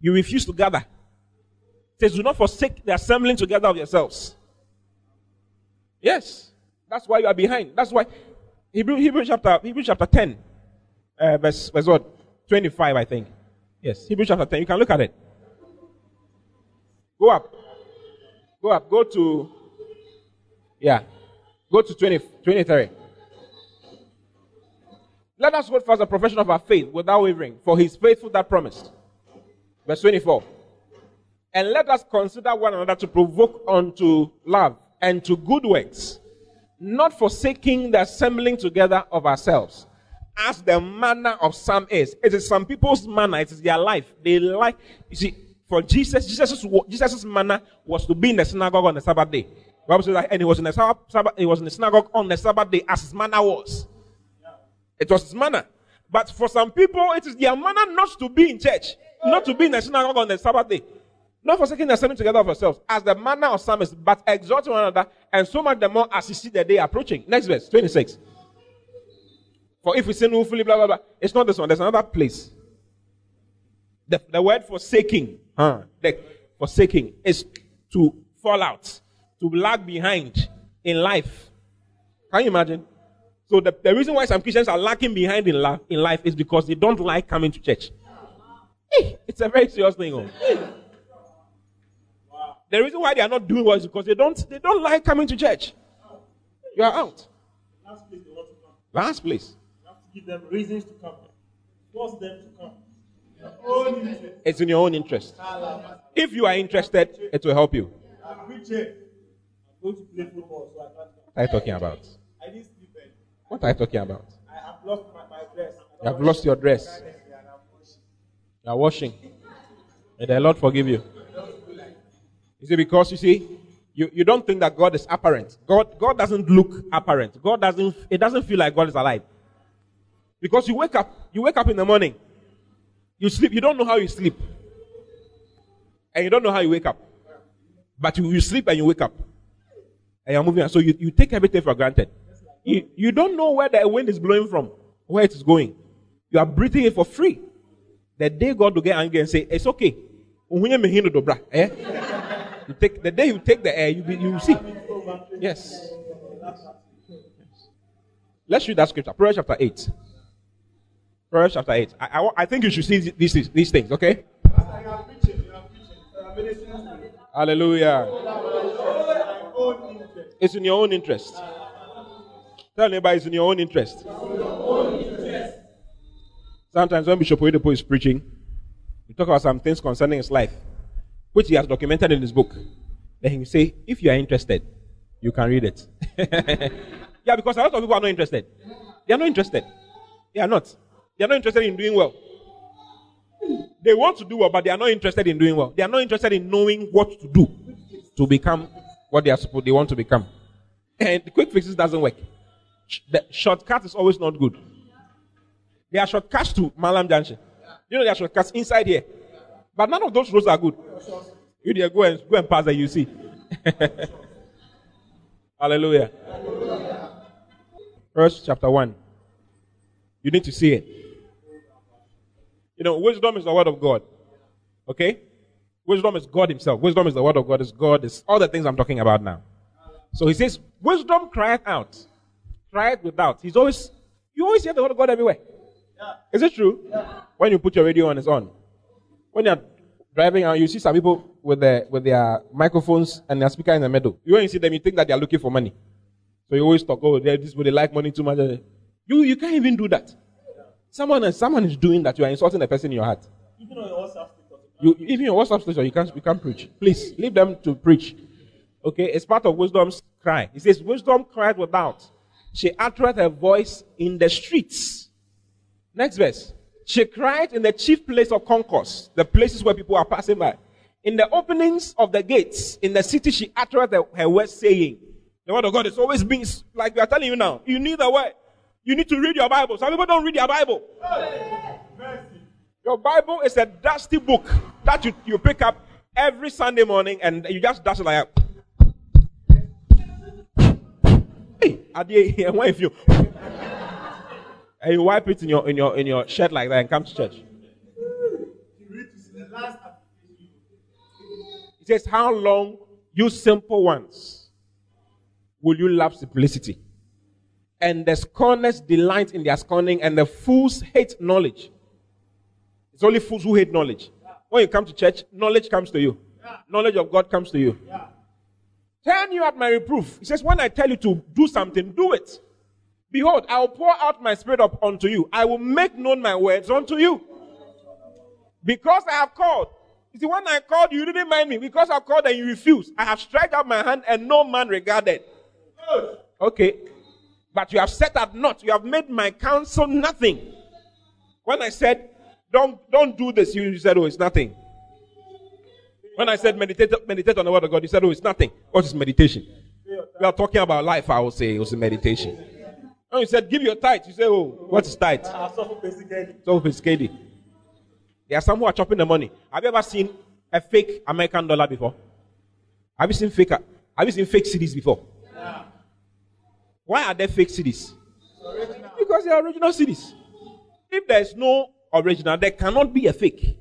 You refuse to gather. It says, do not forsake the assembling together of yourselves. Yes. That's why you are behind. That's why Hebrew, Hebrew chapter, Hebrew chapter 10, uh, verse, verse what? 25, I think. Yes. Hebrew chapter 10. You can look at it. Go up. Go up. Go to, yeah. Go to 20, 23. Let us hold fast the profession of our faith without wavering, for he is faithful that promised. Verse 24. And let us consider one another to provoke unto love and to good works, not forsaking the assembling together of ourselves, as the manner of some is. It is some people's manner, it is their life. They like, you see, for Jesus, Jesus' Jesus's manner was to be in the synagogue on the Sabbath day. Bible says that, and he was in the Sabbath, he was in the synagogue on the Sabbath day as his manner was. It was his manner. But for some people, it is their manner not to be in church, not to be in the synagogue on the Sabbath day. Not forsaking the assembling together of yourselves, as the manner of some is, but exhorting one another, and so much the more as you see the day approaching. Next verse, 26. For if we sin willfully, blah, blah, blah, it's not this one, there's another place. The, the word forsaking, huh, the forsaking is to fall out, to lag behind in life. Can you imagine? So the, the reason why some Christians are lacking behind in, la- in life is because they don't like coming to church. Hey, it's a very serious thing. Oh. The reason why they are not doing well is because they don't they don't like coming to church. You are out. Last place they want to come. Last place. You have to give them reasons to come. Force them to come. Their own interest. It's in your own interest. If you are interested, it will help you. I'm. I'm going to play football, so I can't. What are you talking about? I didn't sleep. What are you talking about? I have lost my, my dress. You have lost your dress. You are washing. May the Lord forgive you. You it because you see, you, you don't think that God is apparent. God, God doesn't look apparent. God doesn't, it doesn't feel like God is alive. Because you wake up, you wake up in the morning, you sleep, you don't know how you sleep. And you don't know how you wake up. But you, you sleep and you wake up. And you're moving. on. So you, you take everything for granted. You, you don't know where the wind is blowing from, where it is going. You are breathing it for free. The day God will get angry and say, It's okay. Eh? You take the day you take the air, you be, you see. Yes. Let's read that scripture. Proverbs chapter 8. Proverbs chapter 8. I, I, I think you should see these, these, things, okay? Hallelujah. It's in your own interest. Tell anybody it's in your own interest. Sometimes when Bishop Oyedepo is preaching, we talk about some things concerning his life, which he has documented in his book. Then he will say, if you are interested, you can read it. yeah, because a lot of people are not interested. They are not interested. They are not. They are not interested in doing well. They want to do well, but they are not interested in doing well. They are not interested in knowing what to do to become what they are supposed they want to become. And quick fixes doesn't work. The shortcut is always not good. There are shortcuts to Malam Junction. You know there are shortcuts inside here. But none of those roads are good. You there go and go and pass that you see. Hallelujah. Verse chapter 1. You need to see it. You know, wisdom is the word of God. Okay? Wisdom is God Himself. Wisdom is the word of God. Is God is all the things I'm talking about now. So He says, wisdom crieth out, crieth without. He's always you always hear the word of God everywhere. Is it true? When you put your radio on, it's on. When you're driving and you see some people with their with their microphones and their speaker in the middle. You when you see them, you think that they are looking for money. So you always talk, oh, this they like money too much. You you can't even do that. Someone is someone is doing that. You are insulting the person in your heart. Even on your WhatsApp. You even your WhatsApp station, you can't you can't preach. Please leave them to preach. Okay, it's part of wisdom's cry. He says, Wisdom cried without. She uttered her voice in the streets. Next verse. She cried in the chief place of concourse, the places where people are passing by. In the openings of the gates in the city, she uttered the, her words, saying, The word of God is always being, like we are telling you now, you need the word. You need to read your Bible. Some people don't read their Bible. Your Bible is a dusty book that you, you pick up every Sunday morning and you just dust it like Hey, if you and you wipe it in your in your in your shirt like that and come to church. It says, How long, you simple ones, will you love simplicity? And the scorners delight in their scorning, and the fools hate knowledge. It's only fools who hate knowledge. When you come to church, knowledge comes to you. Knowledge of God comes to you. Turn you at my reproof. He says, When I tell you to do something, do it. Behold, I will pour out my spirit up unto you. I will make known my words unto you. Because I have called. You see, when I called you, didn't mind me. Because I called and you refused. I have stretched out my hand and no man regarded. Okay. But you have set at naught. You have made my counsel nothing. When I said, don't, don't do this, you said, oh, it's nothing. When I said meditate, meditate on the word of God, you said, oh, it's nothing. What is meditation? We are talking about life, I will say. It was a meditation. Oh, when you said, give your tithe, you say, oh, what is tithe? So Sophisticated. There are some who are chopping the money. Have you ever seen a fake American dollar before? Have you seen fake? Have you seen fake cedis before? Yeah. Why are there fake cedis? Because they are original cedis. If there is no original, there cannot be a fake.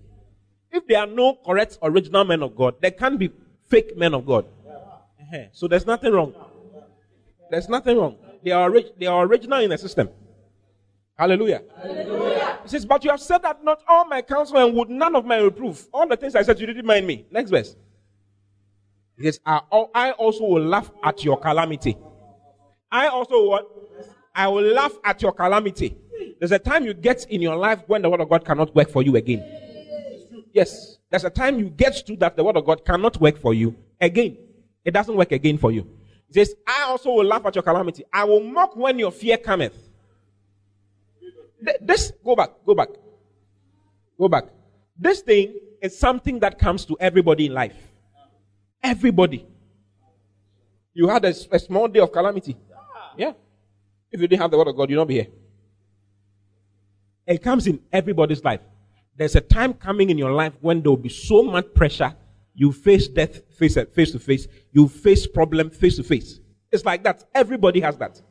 If there are no correct original men of God, there can be fake men of God. Yeah. Uh-huh. So there's nothing wrong. There's nothing wrong. They are, they are original in the system. Hallelujah. Hallelujah. He says, But you have said that not all my counsel and would none of my reproof. All the things I said, you didn't mind me. Next verse. He says, I, I also will laugh at your calamity. I also what? I will laugh at your calamity. There's a time you get in your life when the word of God cannot work for you again. Yes. There's a time you get to that the word of God cannot work for you again. It doesn't work again for you. He says, I also will laugh at your calamity. I will mock when your fear cometh. This, go back, go back. Go back. This thing is something that comes to everybody in life. Everybody. You had a, a small day of calamity. Yeah. If you didn't have the word of God, you'd not be here. It comes in everybody's life. There's a time coming in your life when there will be so much pressure you face death face, face to face. You face problem face to face. It's like that. Everybody has that.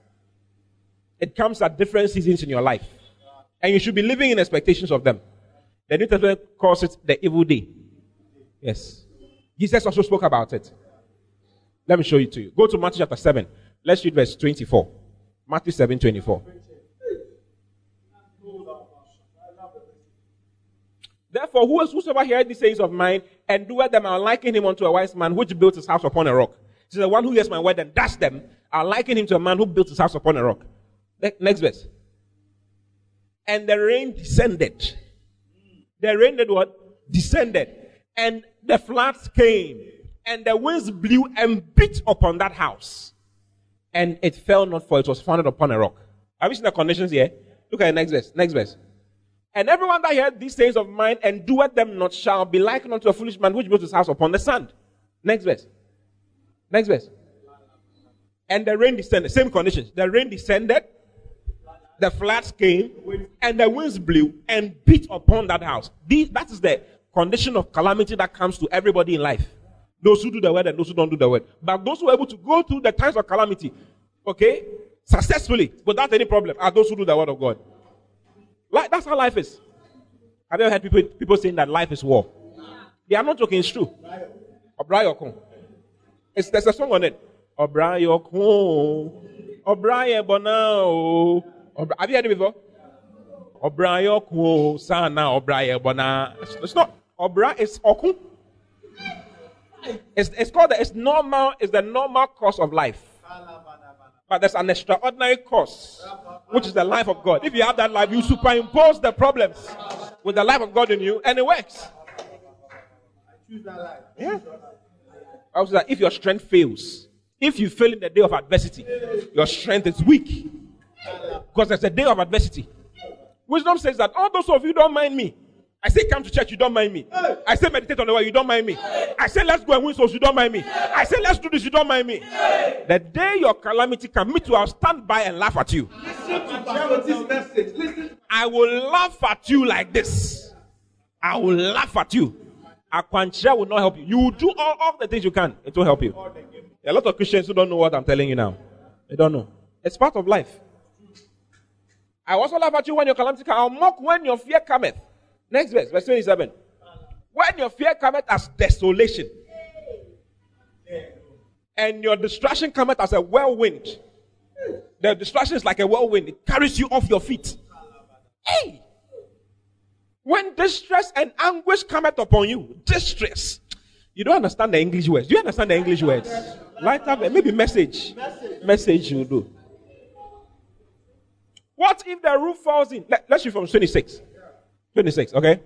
It comes at different seasons in your life. And you should be living in expectations of them. The New Testament calls it the evil day. Yes. Jesus also spoke about it. Let me show you to you. Go to Matthew chapter 7. Let's read verse 24. Matthew 7 24. Therefore, whosoever heareth these sayings of mine and doeth them, I'll liken him unto a wise man which built his house upon a rock. So the one who hears my word and does them, I'll liken him to a man who built his house upon a rock. Next verse. And the rain descended. The rain did what? Descended. And the floods came. And the winds blew and beat upon that house. And it fell not for it was founded upon a rock. Have you seen the conditions here? Look at the next verse. Next verse. And everyone that heard these things of mine and doeth them not shall be likened unto a foolish man which built his house upon the sand. Next verse. Next verse. And the rain descended. Same conditions. The rain descended, the floods came, and the winds blew and beat upon that house. that is the condition of calamity that comes to everybody in life. Those who do the word and those who don't do the word. But those who are able to go through the times of calamity, okay, successfully, without any problem, are those who do the word of God. Like, that's how life is. Have you ever heard people, people saying that life is war? They are not joking, it's true. Obrayokun. It's, there's a song on it. Obrayokun. Obraye Bonao. Have you heard it before? Obrayokun. Sana Obraye Bona. It's not. Obra it's Okun. It's, it's called, the, it's normal, it's the normal course of life. There's an extraordinary course, which is the life of God. If you have that life, you superimpose the problems with the life of God in you, and it works. Yeah. Also, that if your strength fails, if you fail in the day of adversity, your strength is weak. Because there's a day of adversity. Wisdom says that all those of you don't mind me. I say come to church, you don't mind me. I say meditate on the word, you don't mind me. I say let's go and win souls, you don't mind me. I say let's do this, you don't mind me. The day your calamity comes, me too, I'll stand by and laugh at you. Listen to this message. Listen. I will laugh at you like this. I will laugh at you. Aquanchia will not help you. You will do all, all the things you can. It will help you. There are a lot of Christians who don't know what I'm telling you now. They don't know. It's part of life. I also laugh at you when your calamity comes. I'll mock when your fear cometh. Next verse, verse 27. When your fear cometh as desolation, and your distraction cometh as a whirlwind. The distraction is like a whirlwind, it carries you off your feet. Hey! When distress and anguish cometh upon you, distress. You don't understand the English words. Do you understand the English words? Light up, maybe message. Message you do. What if the roof falls in? Let, us read from 26. 26, okay?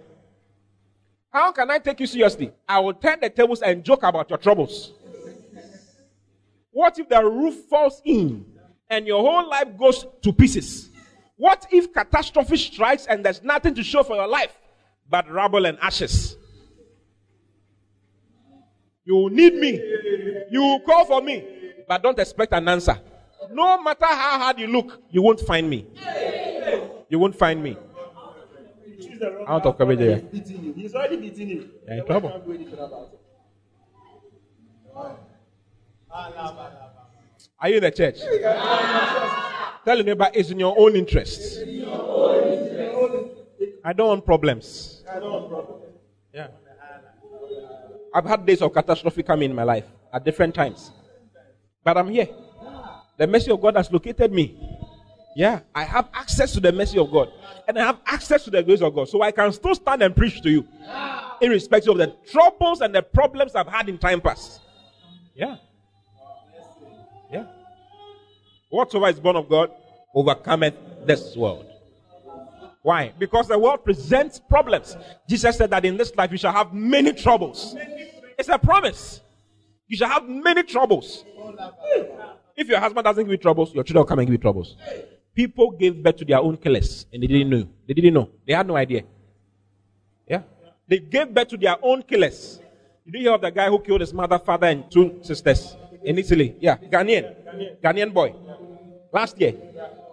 How can I take you seriously? I will turn the tables and joke about your troubles. What if the roof falls in and your whole life goes to pieces? What if catastrophe strikes and there's nothing to show for your life but rubble and ashes? You will need me. You will call for me, but don't expect an answer. No matter how hard you look, you won't find me. You won't find me. Out of coverage there. He's already beating you. You're in trouble. Are you in the church? Tell your neighbor it's in your own interest. I don't want problems. Yeah. I've had days of catastrophe coming in my life at different times. But I'm here. The mercy of God has located me. Yeah, I have access to the mercy of God. And I have access to the grace of God. So I can still stand and preach to you. Irrespective of the troubles and the problems I've had in time past. Yeah. Yeah. Whatsoever is born of God overcometh this world. Why? Because the world presents problems. Jesus said that in this life you shall have many troubles. It's a promise. You shall have many troubles. Hmm. If your husband doesn't give you troubles, your children will come and give you troubles. People gave birth to their own killers and they didn't know. They didn't know. They had no idea. Yeah. They gave birth to their own killers. Did you hear of the guy who killed his mother, father, and two sisters in Italy? Yeah. Ghanaian. Ghanaian boy. Last year.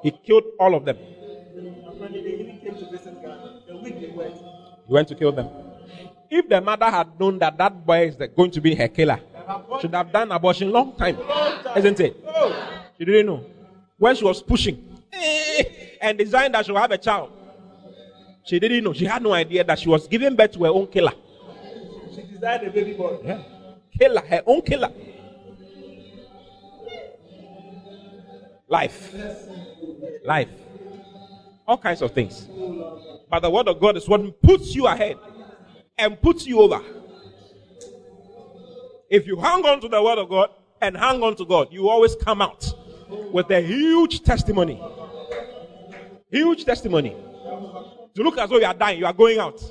He killed all of them. He went to kill them. If the mother had known that that boy is going to be her killer, should have done abortion long time, isn't it? She didn't know. When she was pushing and designed that she would have a child, she didn't know. She had no idea that she was giving birth to her own killer. She designed a baby boy. Yeah. Killer, her own killer. Life. Life. All kinds of things. But the word of God is what puts you ahead and puts you over. If you hang on to the word of God and hang on to God, you always come out with a huge testimony. Huge testimony. To look as though you are dying, you are going out.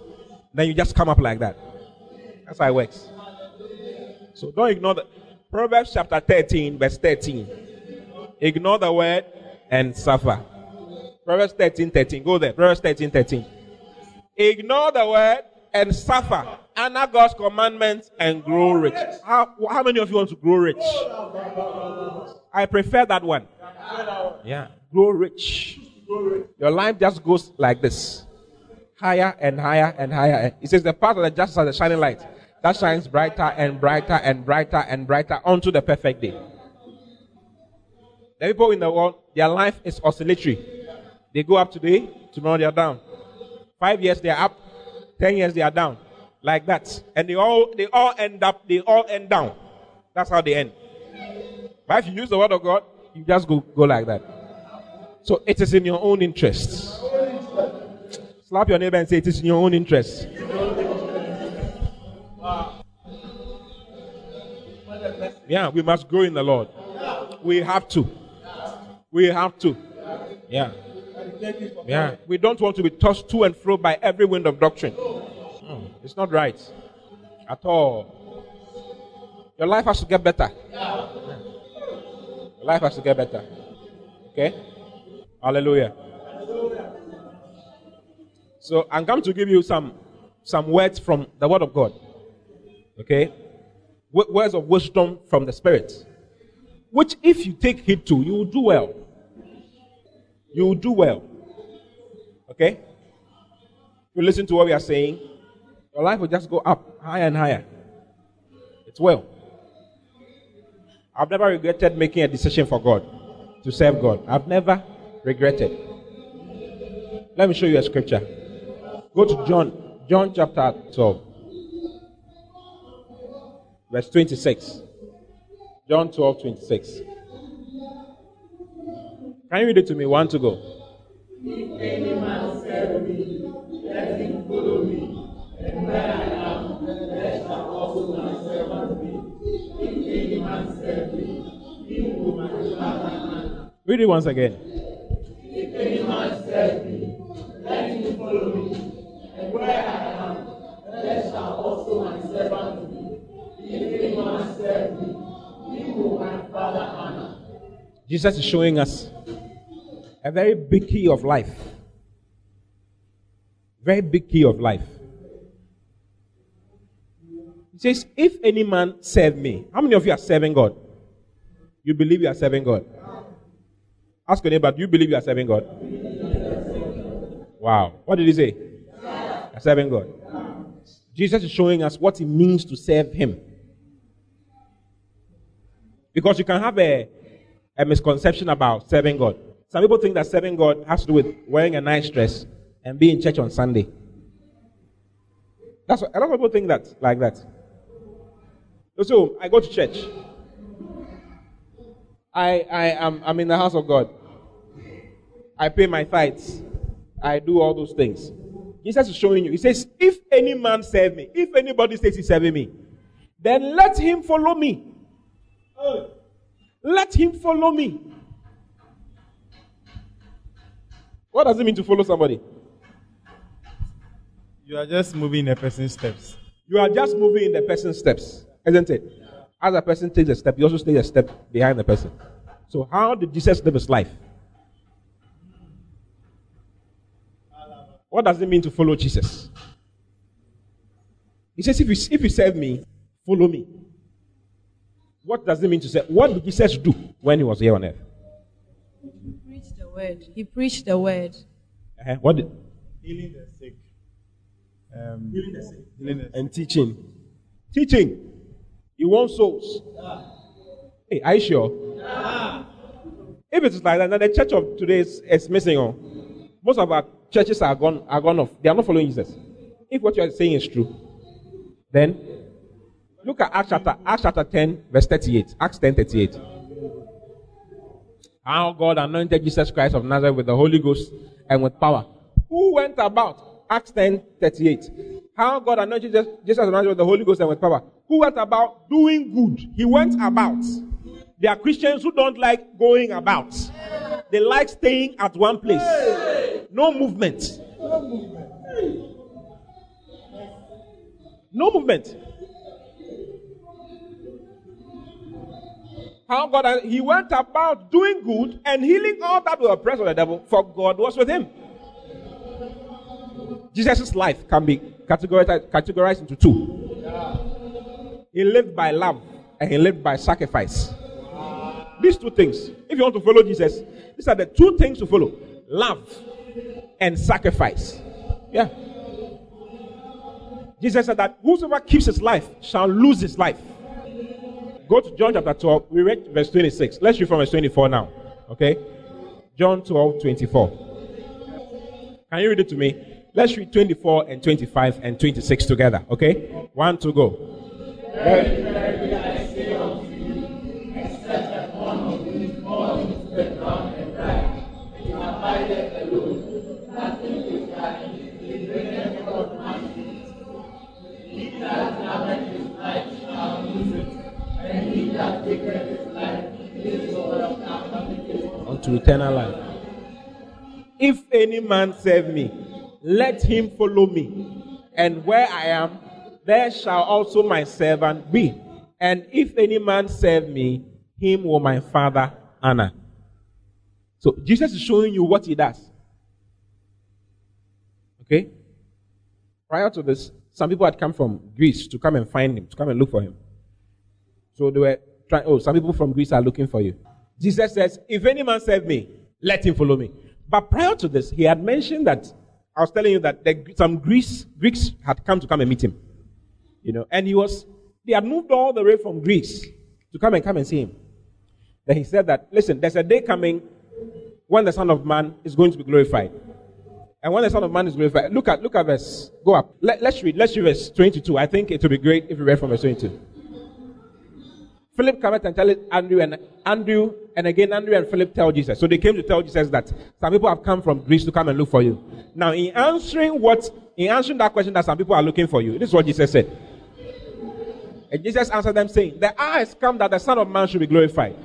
Then you just come up like that. That's how it works. So don't ignore the Proverbs chapter 13, verse 13. Ignore the word and suffer. Proverbs 13, 13. Go there. Proverbs 13, 13. Ignore the word and suffer. Honor God's commandments and grow rich. How, how many of you want to grow rich? I prefer that one. Yeah. Grow rich. Your life just goes like this. Higher and higher and higher. It says the path of the just as a shining light that shines brighter and brighter and brighter and brighter unto the perfect day. The people in the world, their life is oscillatory. They go up today, tomorrow they are down. Five years they are up, ten years they are down. Like that. And they all they all end up, they all end down. That's how they end. But if you use the word of God, you just go, go like that. So it is in your own interest. Slap your neighbor and say it is in your own interest. Yeah, we must grow in the Lord. We have to. We have to. Yeah. Yeah. We don't want to be tossed to and fro by every wind of doctrine. Hmm, it's not right. At all. Your life has to get better. Your life has to get better. Okay? Hallelujah. So I'm going to give you some some words from the Word of God. Okay? Words of wisdom from the Spirit. Which, if you take heed to, you will do well. You will do well. Okay? You listen to what we are saying, your life will just go up higher and higher. It's well. I've never regretted making a decision for God, to serve God. I've never regretted. Let me show you a scripture. Go to John, John chapter 12, verse 26. John 12, 26. Can you read it to me? One to go. If any man serve me, let him follow me, and am, there shall also my servant be. If any man serve me, he will my Father Read it once again. If any man serve me, let him follow me, and where I am, there shall also my servant be. If any man serve me, he will my Father honor. Jesus is showing us a very big key of life. Very big key of life. He says, If any man serve me, how many of you are serving God? You believe you are serving God? Ask your neighbor, do you believe you are serving God? Wow. What did he say? Serving God. Jesus is showing us what it means to serve Him. Because you can have a, a misconception about serving God. Some people think that serving God has to do with wearing a nice dress and being in church on Sunday. That's what, a lot of people think that like that. So I go to church. I I am I'm in the house of God. I pay my tithes. I do all those things. Jesus is showing you. He says, if any man serve me, if anybody says he's serving me, then let him follow me. Let him follow me. What does it mean to follow somebody? You are just moving in a person's steps. You are just moving in the person's steps, isn't it? As a person takes a step, you also take a step behind the person. So, how did Jesus live his life? What does it mean to follow Jesus? He says, if you, if you serve me, follow me. What does it mean to say? What did Jesus do when he was here on earth? He preached the word. He preached the word. Uh-huh. What did? Healing the sick. Um, healing the sick. Healing the sick. And teaching. Teaching. You want souls. Hey, are you sure? If it's like that, then the church of today is, is missing on. Most of our churches are gone are gone off. They are not following Jesus. If what you are saying is true, then look at Acts chapter Acts chapter 10, verse 38. Acts 10 38. How God anointed Jesus Christ of Nazareth with the Holy Ghost and with power. Who went about Acts 10 38. How God anointed Jesus of Nazareth with the Holy Ghost and with power. Who went about doing good. He went about. There are Christians who don't like going about. They like staying at one place. No movement. No movement. How God uh, he went about doing good and healing all that were oppressed of the devil, for God was with him. Jesus' life can be categorized, categorized into two. He lived by love and he lived by sacrifice. These two things. If you want to follow Jesus, these are the two things to follow love and sacrifice. Yeah. Jesus said that whosoever keeps his life shall lose his life. Go to John chapter 12. We read verse 26. Let's read from verse 24 now. Okay? John 12, 24. Can you read it to me? Let's read 24 and 25 and 26 together. Okay? One to go. unto eternal life. If any man serve me, let him follow me. And where I am, there shall also my servant be. And if any man serve me, him will my father honor. So Jesus is showing you what he does. Okay? Prior to this, some people had come from Greece to come and find him, to come and look for him. So they were trying, oh, some people from Greece are looking for you. Jesus says, If any man serve me, let him follow me. But prior to this, he had mentioned that I was telling you that the, some Greece, Greeks had come to come and meet him. You know, and he was, they had moved all the way from Greece to come and come and see him. Then he said that, listen, there's a day coming when the Son of Man is going to be glorified. And when the Son of Man is glorified, look at look at verse. Go up. Let, us read. Let's read verse 22. I think it would be great if we read from verse 22. Philip comes and tells Andrew and Andrew and again Andrew and Philip tell Jesus. So they came to tell Jesus that some people have come from Greece to come and look for you. Now, in answering what in answering that question that some people are looking for you, this is what Jesus said. And Jesus answered them saying, The hour has come that the Son of Man should be glorified.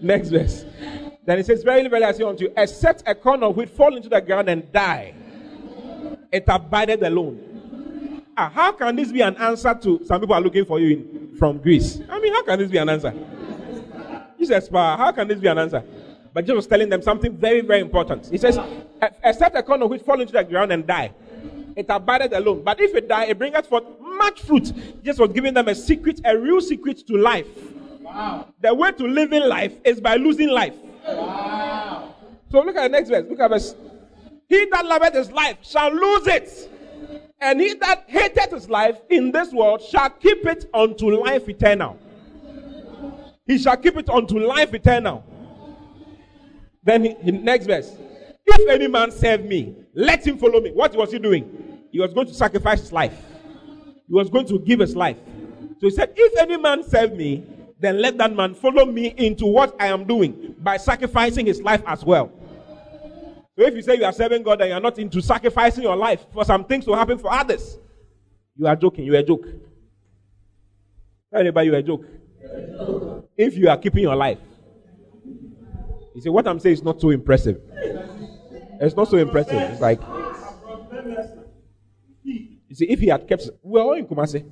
Next verse. Then he says, Very, very I say unto you, except a corn of wheat fall into the ground and die, it abided alone. Ah, how can this be an answer to some people are looking for you in, from Greece? I mean, how can this be an answer? He says, How can this be an answer? But Jesus was telling them something very, very important. He says, Except a corn which fall into the ground and die, it abided alone. But if it die, it bringeth forth much fruit. Jesus was giving them a secret, a real secret to life. Wow. The way to living life is by losing life. Wow. So look at the next verse. Look at verse. He that loveth his life shall lose it. And he that hateth his life in this world shall keep it unto life eternal. He shall keep it unto life eternal. Then he, he, next verse. If any man serve me, let him follow me. What was he doing? He was going to sacrifice his life. He was going to give his life. So he said, If any man serve me, then let that man follow me into what I am doing by sacrificing his life as well. If you say you are serving God and you are not into sacrificing your life for some things to happen for others, you are joking. You are a joke. Tell anybody you are a joke. If you are keeping your life. You see, what I'm saying is not so impressive. It's not so impressive. It's like, you see, if he had kept, we are all in Kumasi.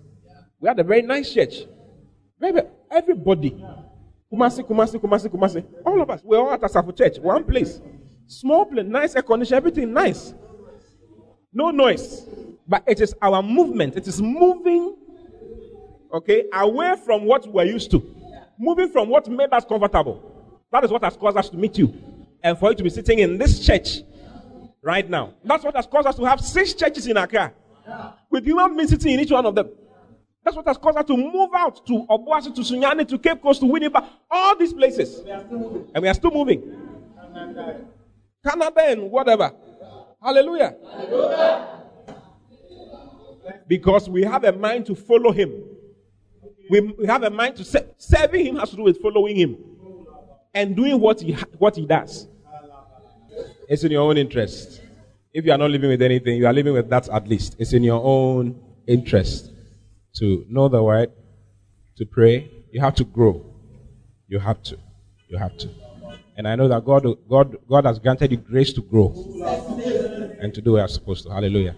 We had a very nice church. Very, Everybody. Kumasi, Kumasi, Kumasi, Kumasi. All of us. We're all at Asafo Church. One place. Small plane, nice air condition, everything nice. No noise. But it is our movement. It is moving, okay, away from what we're used to. Moving from what made us comfortable. That is what has caused us to meet you. And for you to be sitting in this church right now. That's what has caused us to have six churches in Accra. With human beings sitting in each one of them. That's what has caused us to move out to Obuasi, to Sunyani, to Cape Coast, to Winnipeg, all these places. And we are still moving. Canada, and whatever. Hallelujah. Hallelujah. Because we have a mind to follow him. We, we have a mind to serve. Serving him has to do with following him and doing what he, what he does. It's in your own interest. If you are not living with anything, you are living with that at least. It's in your own interest to know the word, to pray, you have to grow. You have to. You have to. And I know that God, God, God has granted you grace to grow and to do what you're supposed to. Hallelujah.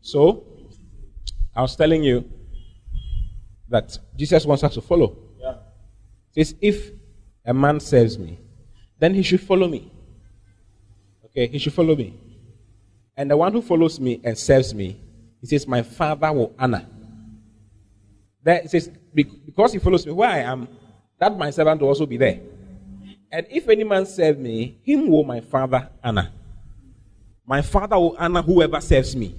So, I was telling you that Jesus wants us to follow. Yeah. He says, if a man serves me, then he should follow me. Okay, he should follow me. And the one who follows me and serves me, he says, My father will honor there it says, Because he follows me where I am, that my servant will also be there. And if any man serve me, him will my father honor. My father will honor whoever serves me.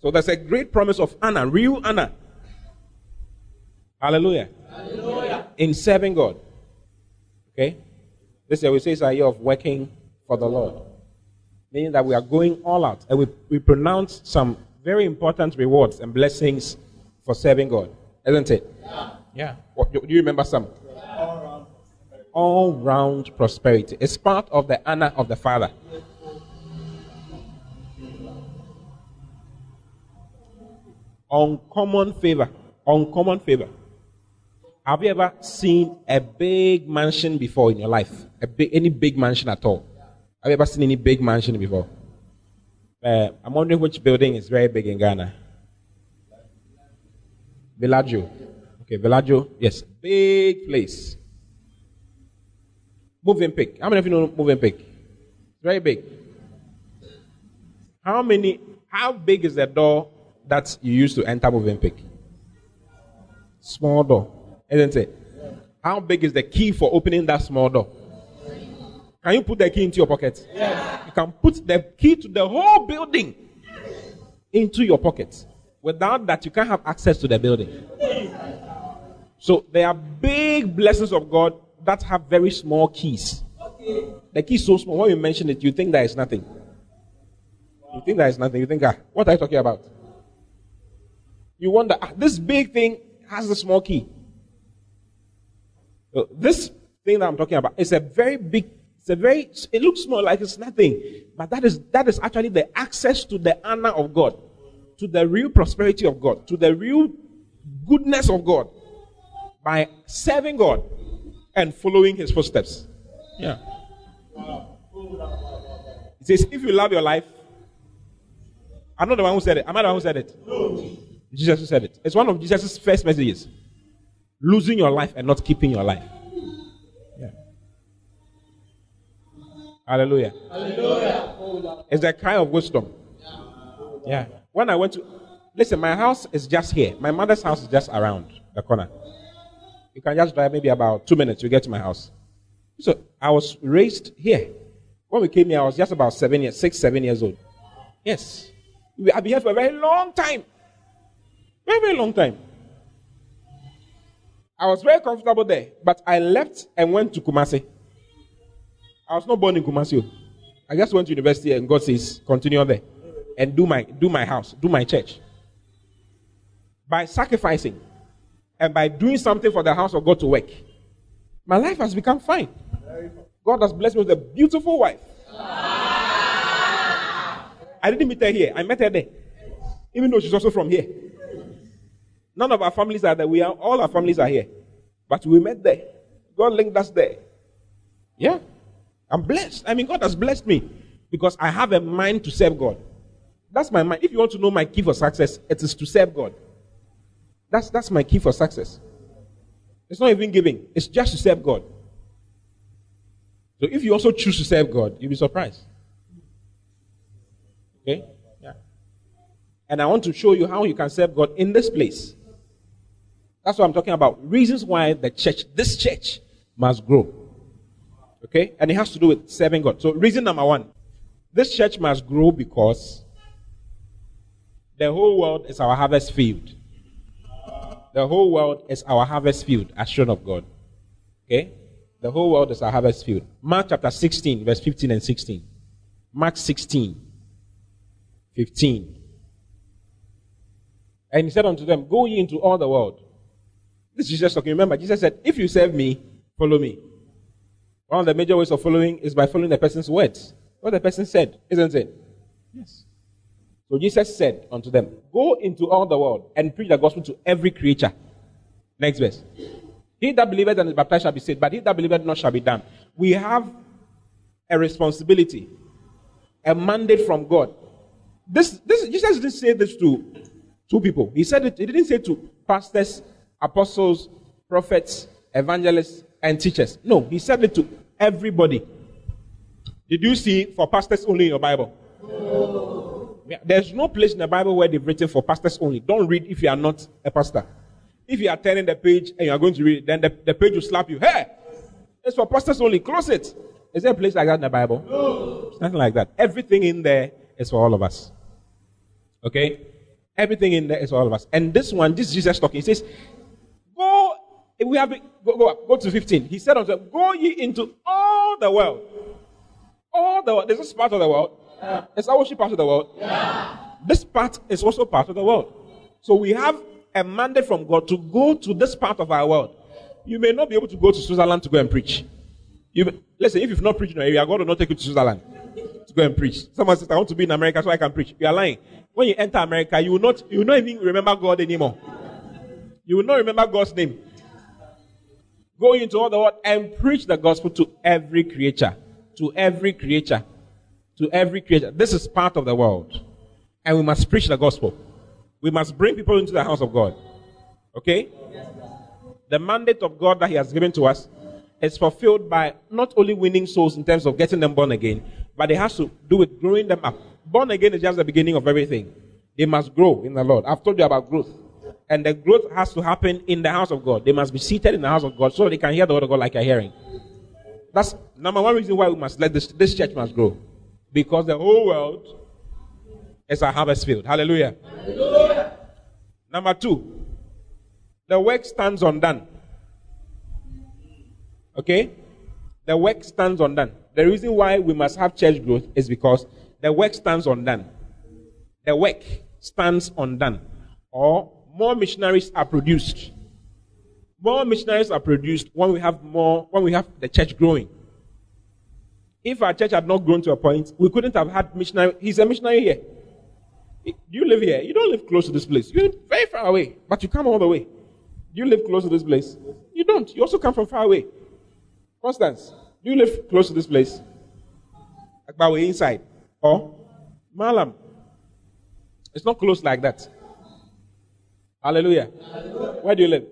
So there's a great promise of honor, real honor. Hallelujah. Hallelujah. In serving God. Okay? This year we say it's a year of working for the Lord. Meaning that we are going all out. And we, we pronounce some very important rewards and blessings for serving God, isn't it? Yeah. yeah. What, do you remember some? All round prosperity. It's part of the honor of the Father. Uncommon favor. Uncommon favor. Have you ever seen a big mansion before in your life? Big, any big mansion at all? Have you ever seen any big mansion before? Uh, I'm wondering which building is very big in Ghana. Bellagio. Okay, Bellagio. Yes, big place. Movenpick. How many of you know moving Movenpick? Very big. How many, how big is the door that you use to enter Movenpick? Small door, isn't it? How big is the key for opening that small door? Can you put the key into your pocket? Yes. You can put the key to the whole building into your pocket. Without that, you can't have access to the building. So there are big blessings of God that have very small keys. The key is so small. When you mention it, you think there is nothing. You think there is nothing. You think, ah, what are you talking about? You wonder, ah, this big thing has a small key. So this thing that I'm talking about is a very big, it's a very, it looks small like it's nothing, but that is, that is actually the access to the honor of God, to the real prosperity of God, to the real goodness of God by serving God and following his footsteps. Yeah. It says, if you love your life, I'm not the one who said it. Am I the one who said it? No. Jesus who said it. It's one of Jesus' first messages. Losing your life and not keeping your life. Yeah. Hallelujah. Hallelujah. It's a cry of wisdom. Yeah. When I went to listen, my house is just here. My mother's house is just around the corner. You can just drive maybe about two minutes, you get to my house. So I was raised here. When we came here, I was just about seven years, six, seven years old. Yes. I've been here for a very long time. Very, very long time. I was very comfortable there, but I left and went to Kumasi. I was not born in Kumasi. I just went to university and God says, continue on there and do my do my house, do my church. By sacrificing and by doing something for the house of God to work, my life has become fine. God has blessed me with a beautiful wife. I didn't meet her here. I met her there. Even though she's also from here. None of our families are there. We are all our families are here. But we met there. God linked us there. Yeah. I'm blessed. I mean, God has blessed me because I have a mind to serve God. That's my mind. If you want to know my key for success, it is to serve God. That's, that's my key for success. It's not even giving, it's just to serve God. So if you also choose to serve God, you'll be surprised. Okay? Yeah. And I want to show you how you can serve God in this place. That's what I'm talking about. Reasons why the church, this church, must grow. Okay? And it has to do with serving God. So, reason number one this church must grow because the whole world is our harvest field. The whole world is our harvest field, as shown of God. Okay? The whole world is our harvest field. Mark chapter 16, verse 15 and 16. Mark 16, 15. And he said unto them, Go ye into all the world. This is Jesus talking. Remember, Jesus said, If you serve me, follow me. One of the major ways of following is by following the person's words. What the person said, isn't it? Yes. So Jesus said unto them, Go into all the world and preach the gospel to every creature. Next verse. He that believeth and is baptized shall be saved, but he that believeth not shall be damned. We have a responsibility, a mandate from God. This, this Jesus didn't say this to two people. He said it, he didn't say to pastors, apostles, prophets, evangelists, and teachers. No, he said it to everybody. Did you see for pastors only in your Bible? No. There's no place in the Bible where they've written for pastors only. Don't read if you are not a pastor. If you are turning the page and you are going to read then the, the page will slap you. Hey, it's for pastors only. Close it. Is there a place like that in the Bible? No. It's nothing like that. Everything in there is for all of us. Okay? Everything in there is for all of us. And this one, this Jesus talking, he says, Go, we have go, go, go to 15. He said unto them, Go ye into all the world. All the world. There's this part of the world. Yeah. Is our worship part of the world? Yeah. This part is also part of the world. So we have a mandate from God to go to this part of our world. You may not be able to go to Switzerland to go and preach. You, listen, if you've not preached in your area, God will not take you to Switzerland to go and preach. Someone says, I want to be in America so I can preach. You are lying. When you enter America, you will not, you will not even remember God anymore. You will not remember God's name. Go into all the world and preach the gospel to every creature. To every creature. To every creature. This is part of the world. And we must preach the gospel. We must bring people into the house of God. Okay? The mandate of God that He has given to us is fulfilled by not only winning souls in terms of getting them born again, but it has to do with growing them up Born again is just the beginning of everything. They must grow in the Lord. I've told you about growth. And the growth has to happen in the house of God. They must be seated in the house of God so they can hear the word of God like you're hearing. That's number one reason why we must let this, this church must grow. Because the whole world is a harvest field. Hallelujah. Hallelujah. Number two, the work stands undone. Okay? The work stands undone. The reason why we must have church growth is because the work stands undone. The work stands undone. Or more missionaries are produced. More missionaries are produced when we have more, when we have the church growing. If our church had not grown to a point, we couldn't have had missionary. He's a missionary here. Do you live here. You don't live close to this place. You live very far away, but you come all the way. You live close to this place. You don't. You also come from far away. Constance, do you live close to this place? Akbawe inside. Or Mallam. It's not close like that. Hallelujah. Hallelujah. Where do you live?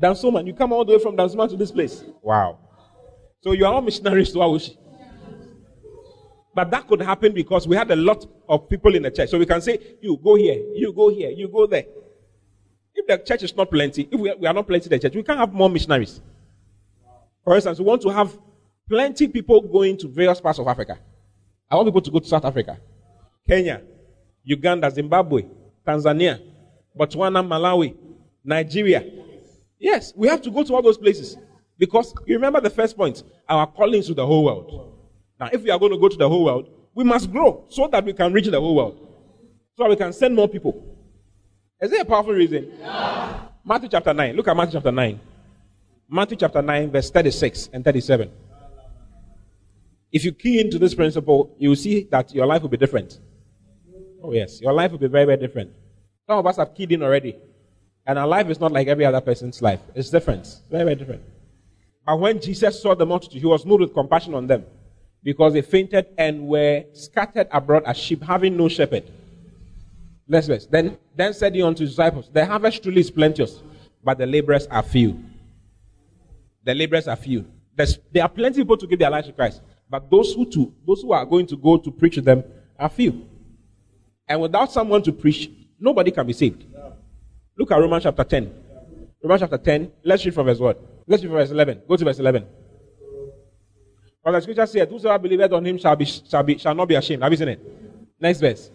Dansoman. You come all the way from Dansoman to this place. Wow. So you are all missionaries to Awoshie. But that could happen because we had a lot of people in the church. So we can say, you go here, you go here, you go there. If the church is not plenty, if we are not plenty in the church, we can't have more missionaries. For instance, we want to have plenty people going to various parts of Africa. I want people to go to South Africa, Kenya, Uganda, Zimbabwe, Tanzania, Botswana, Malawi, Nigeria. Yes, we have to go to all those places. Because you remember the first point, our calling is to the whole world. Now, if we are going to go to the whole world, we must grow so that we can reach the whole world. So that we can send more people. Is it a powerful reason? Yeah. Matthew chapter 9. Look at Matthew chapter 9. Matthew chapter 9, verse 36 and 37. If you key into this principle, you will see that your life will be different. Oh, yes. Your life will be very, very different. Some of us have keyed in already. And our life is not like every other person's life. It's different. Very, very different. But when Jesus saw the multitude, he was moved with compassion on them because they fainted and were scattered abroad as sheep, having no shepherd. Let's verse. Then, then said he unto his disciples, The harvest truly is plenteous, but the laborers are few. The laborers are few. There's, there are plenty of people to give their lives to Christ, but those who to, those who are going to go to preach to them are few. And without someone to preach, nobody can be saved. Look at Romans chapter 10. Romans chapter 10. Let's read from verse what? Let's read verse 11. Go to verse 11. For the scripture said, Whosoever believeth on him shall, be, shall, be, shall not be ashamed. Have you seen it? Next verse.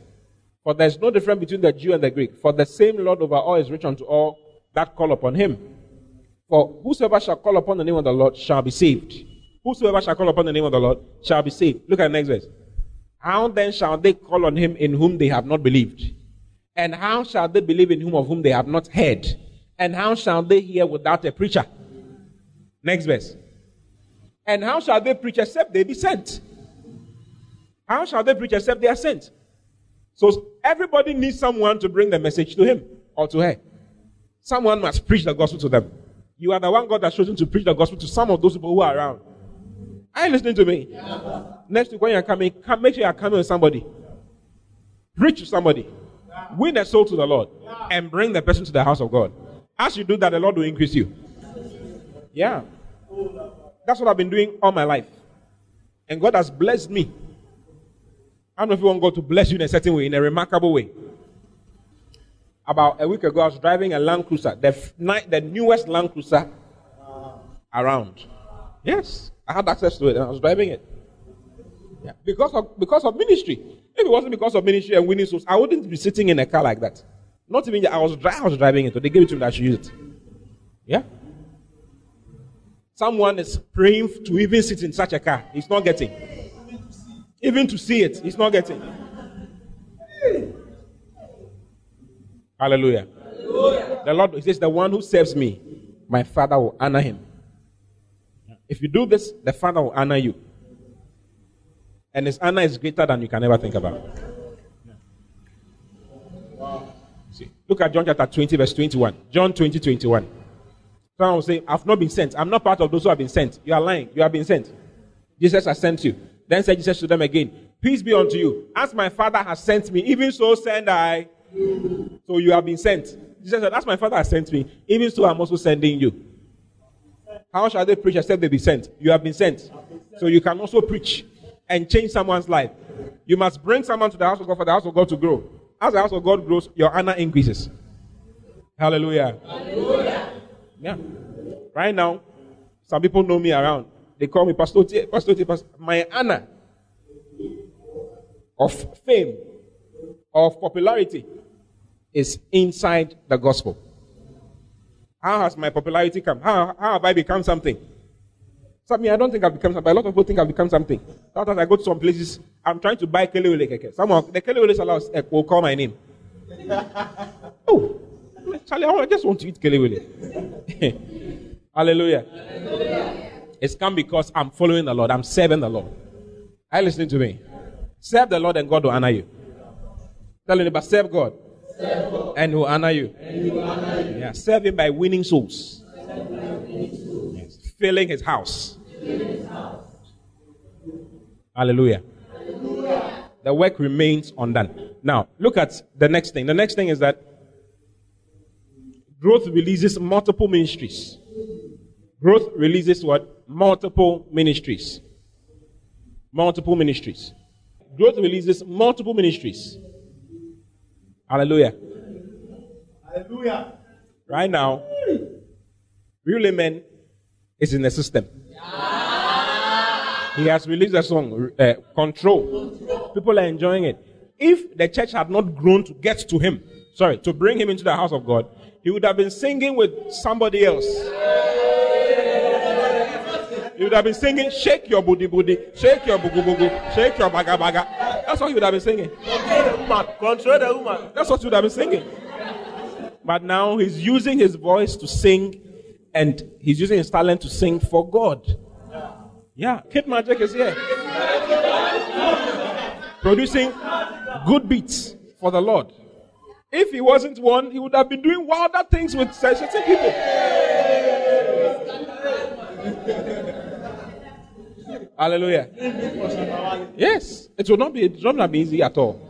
For there is no difference between the Jew and the Greek. For the same Lord over all is rich unto all that call upon him. For whosoever shall call upon the name of the Lord shall be saved. Whosoever shall call upon the name of the Lord shall be saved. Look at the next verse. How then shall they call on him in whom they have not believed? And how shall they believe in whom of whom they have not heard? And how shall they hear without a preacher? Next verse. And how shall they preach except they be sent? How shall they preach except they are sent? So everybody needs someone to bring the message to him or to her. Someone must preach the gospel to them. You are the one God has chosen to preach the gospel to some of those people who are around. Are you listening to me? Yeah. Next week when you're coming, come, make sure you're coming with somebody. Preach to somebody. Win a soul to the Lord. And bring the person to the house of God. As you do that, the Lord will increase you. Yeah. That's what I've been doing all my life. And God has blessed me. I don't know if you want God to bless you in a certain way, in a remarkable way. About a week ago, I was driving a Land Cruiser, the, the newest Land Cruiser around. Yes, I had access to it and I was driving it. Yeah. Because of because of ministry. If it wasn't because of ministry and winning souls, I wouldn't be sitting in a car like that. Not even I was I was driving it, so they gave it to me that I should use it. Yeah. Someone is praying to even sit in such a car. He's not getting. Even to see it, he's not getting. Hallelujah. Hallelujah. The Lord says, The one who serves me, my Father will honor him. If you do this, the Father will honor you. And his honor is greater than you can ever think about. See, look at John chapter 20, verse 21. John 20, 21. Someone will say, I've not been sent. I'm not part of those who have been sent. You are lying. You have been sent. Jesus has sent you. Then said Jesus to them again, Peace be unto you. As my Father has sent me, even so send I. So you have been sent. Jesus said, As my Father has sent me, even so I'm also sending you. How shall they preach except they be sent? You have been sent. So you can also preach. and change someone's life. You must bring someone to the house of God for the house of God to grow. As the house of God grows, your honor increases. Hallelujah. Hallelujah. Yeah. Right now, some people know me around. They call me Pastor T, Pastor T, Pastor. My honor of fame, of popularity, is inside the gospel. How has my popularity come? How, how have I become something? So, I mean, I don't think I've become something. A lot of people think I've become something. Sometimes I go to some places, I'm trying to buy Kelewele keke. Someone, the Kelewele uh, will call my name. oh, Charlie, I just want to eat Kelewele. Hallelujah. Hallelujah. It's come because I'm following the Lord. I'm serving the Lord. Are you listening to me? Serve the Lord and God will honor you. Tell about serve God. Serve God. And will honor you. And will honor you. Yeah, serve him by winning souls. Yes. Filling his house. His house. Hallelujah. Hallelujah. The work remains undone. Now, look at the next thing. The next thing is that growth releases multiple ministries. Growth releases what? Multiple ministries. Multiple ministries. Growth releases multiple ministries. Hallelujah. Hallelujah. Right now, Real Amen is in the system. He has released a song, uh, Control. People are enjoying it. If the church had not grown to get to him, sorry, to bring him into the house of God, he would have been singing with somebody else. He would have been singing, Shake your booty booty, shake your bugu bugu, shake your baga baga. That's what he would have been singing. Control the woman. Control the woman. That's what he would have been singing. But now he's using his voice to sing and he's using his talent to sing for God. Yeah, Kid Magic is here. Producing good beats for the Lord. If he wasn't one, he would have been doing wilder things with certain people. Hallelujah. Yes, it will not be it will not be easy at all.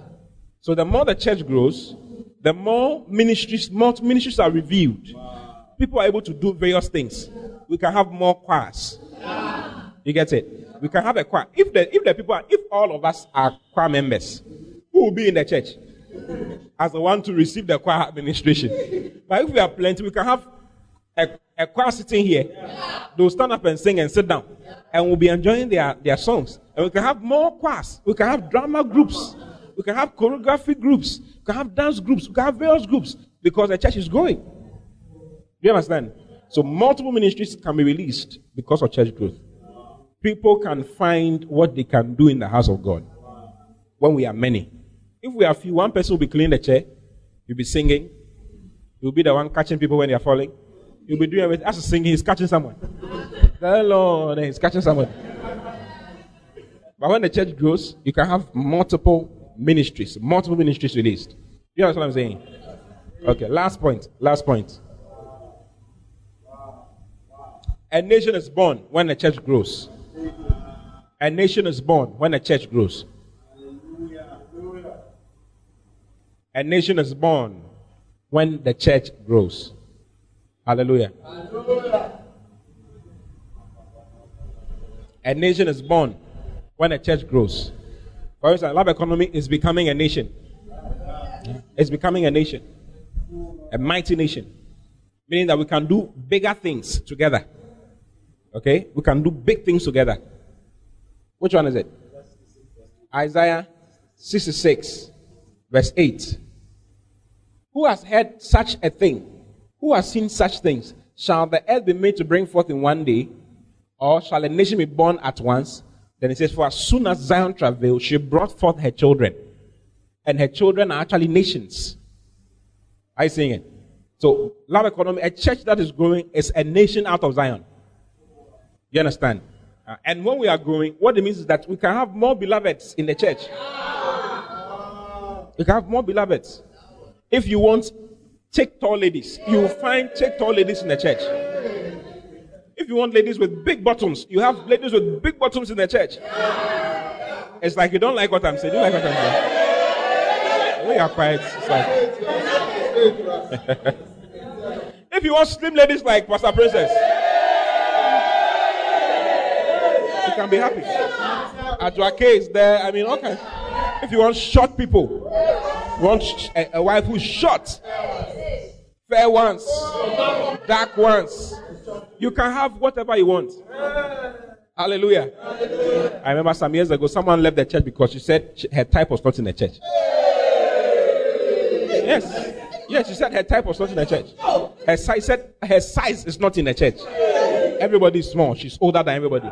So the more the church grows, the more ministries, more ministries are revealed. People are able to do various things. We can have more choirs. You get it? We can have a choir. If the if the people are, if all of us are choir members, who will be in the church? As the one to receive the choir administration. But if we are plenty, we can have a, a choir sitting here. They'll stand up and sing and sit down. And we'll be enjoying their, their songs. And we can have more choirs. We can have drama groups. We can have choreography groups. We can have dance groups. We can have various groups because the church is growing. Do you understand? So multiple ministries can be released because of church growth. People can find what they can do in the house of God when we are many. If we are few, one person will be cleaning the chair, you'll be singing, you'll be the one catching people when they are falling. You'll be doing everything. As a singing, he's catching someone. Lord, he's catching someone. But when the church grows, you can have multiple ministries, multiple ministries released. You understand what I'm saying? Okay, last point. Last point. A nation is born when the church grows. A nation is born when the church grows. A nation is born when the church grows. Hallelujah. Hallelujah. A nation is born when a church grows. For instance, Love Economy is becoming a nation. It's becoming a nation. A mighty nation. Meaning that we can do bigger things together. Okay? We can do big things together. Which one is it? Isaiah 66, verse 8. Who has heard such a thing? Who has seen such things? Shall the earth be made to bring forth in one day? Or shall a nation be born at once? Then it says, For as soon as Zion travailed, she brought forth her children. And her children are actually nations. Are you seeing it? So, love economy, a church that is growing is a nation out of Zion. You understand? Uh, and when we are growing, what it means is that we can have more beloveds in the church. We can have more beloveds. If you want take tall ladies, you will find take tall ladies in the church. If you want ladies with big bottoms, you have ladies with big bottoms in the church. It's like you don't like what I'm saying. You like what I'm saying? We are quiet. Like... if you want slim ladies like Pastor Princess, Can be happy. At your case, there, I mean, okay. If you want short people, want a, eh, a wife who's short, fair ones, dark ones, you can have whatever you want. Hallelujah. I remember some years ago, someone left the church because she said her type was not in the church. Yes. Yes, she said her type was not in the church. Her size said her size is not in the church. Everybody is small. She's older than everybody.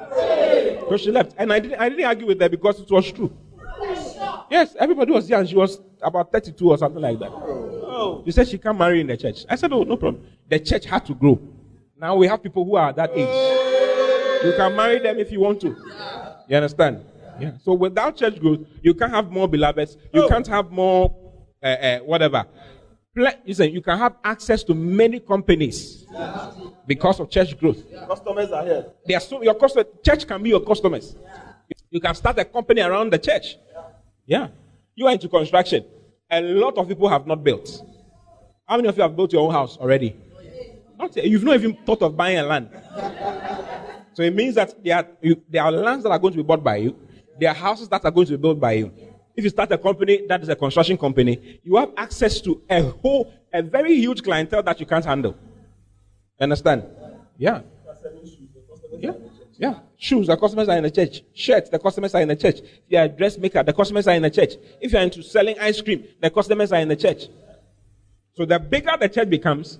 So she left. And I didn't I didn't argue with her because it was true. Yes, everybody was young. She was about 32 or something like that. She said she can't marry in the church. I said, Oh, no problem. The church had to grow. Now we have people who are that age. You can marry them if you want to. You understand? Yeah. So without church growth, you can't have more beloveds. You can't have more uh, uh, whatever. Listen, you can have access to many companies because of church growth. Customers are here. They are so your customer, church can be your customers. You can start a company around the church. Yeah. You are into construction. A lot of people have not built. How many of you have built your own house already? Not. You've not even thought of buying a land. So it means that there are, you, there are lands that are going to be bought by you. There are houses that are going to be built by you. If you start a company that is a construction company, you have access to a whole, a very huge clientele that you can't handle. Understand? Yeah. Yeah. Yeah. Shoes, the customers are in the church. Shirts, the customers are in the church. If you are a dressmaker, the customers are in the church. If you are into selling ice cream, the customers are in the church. So the bigger the church becomes,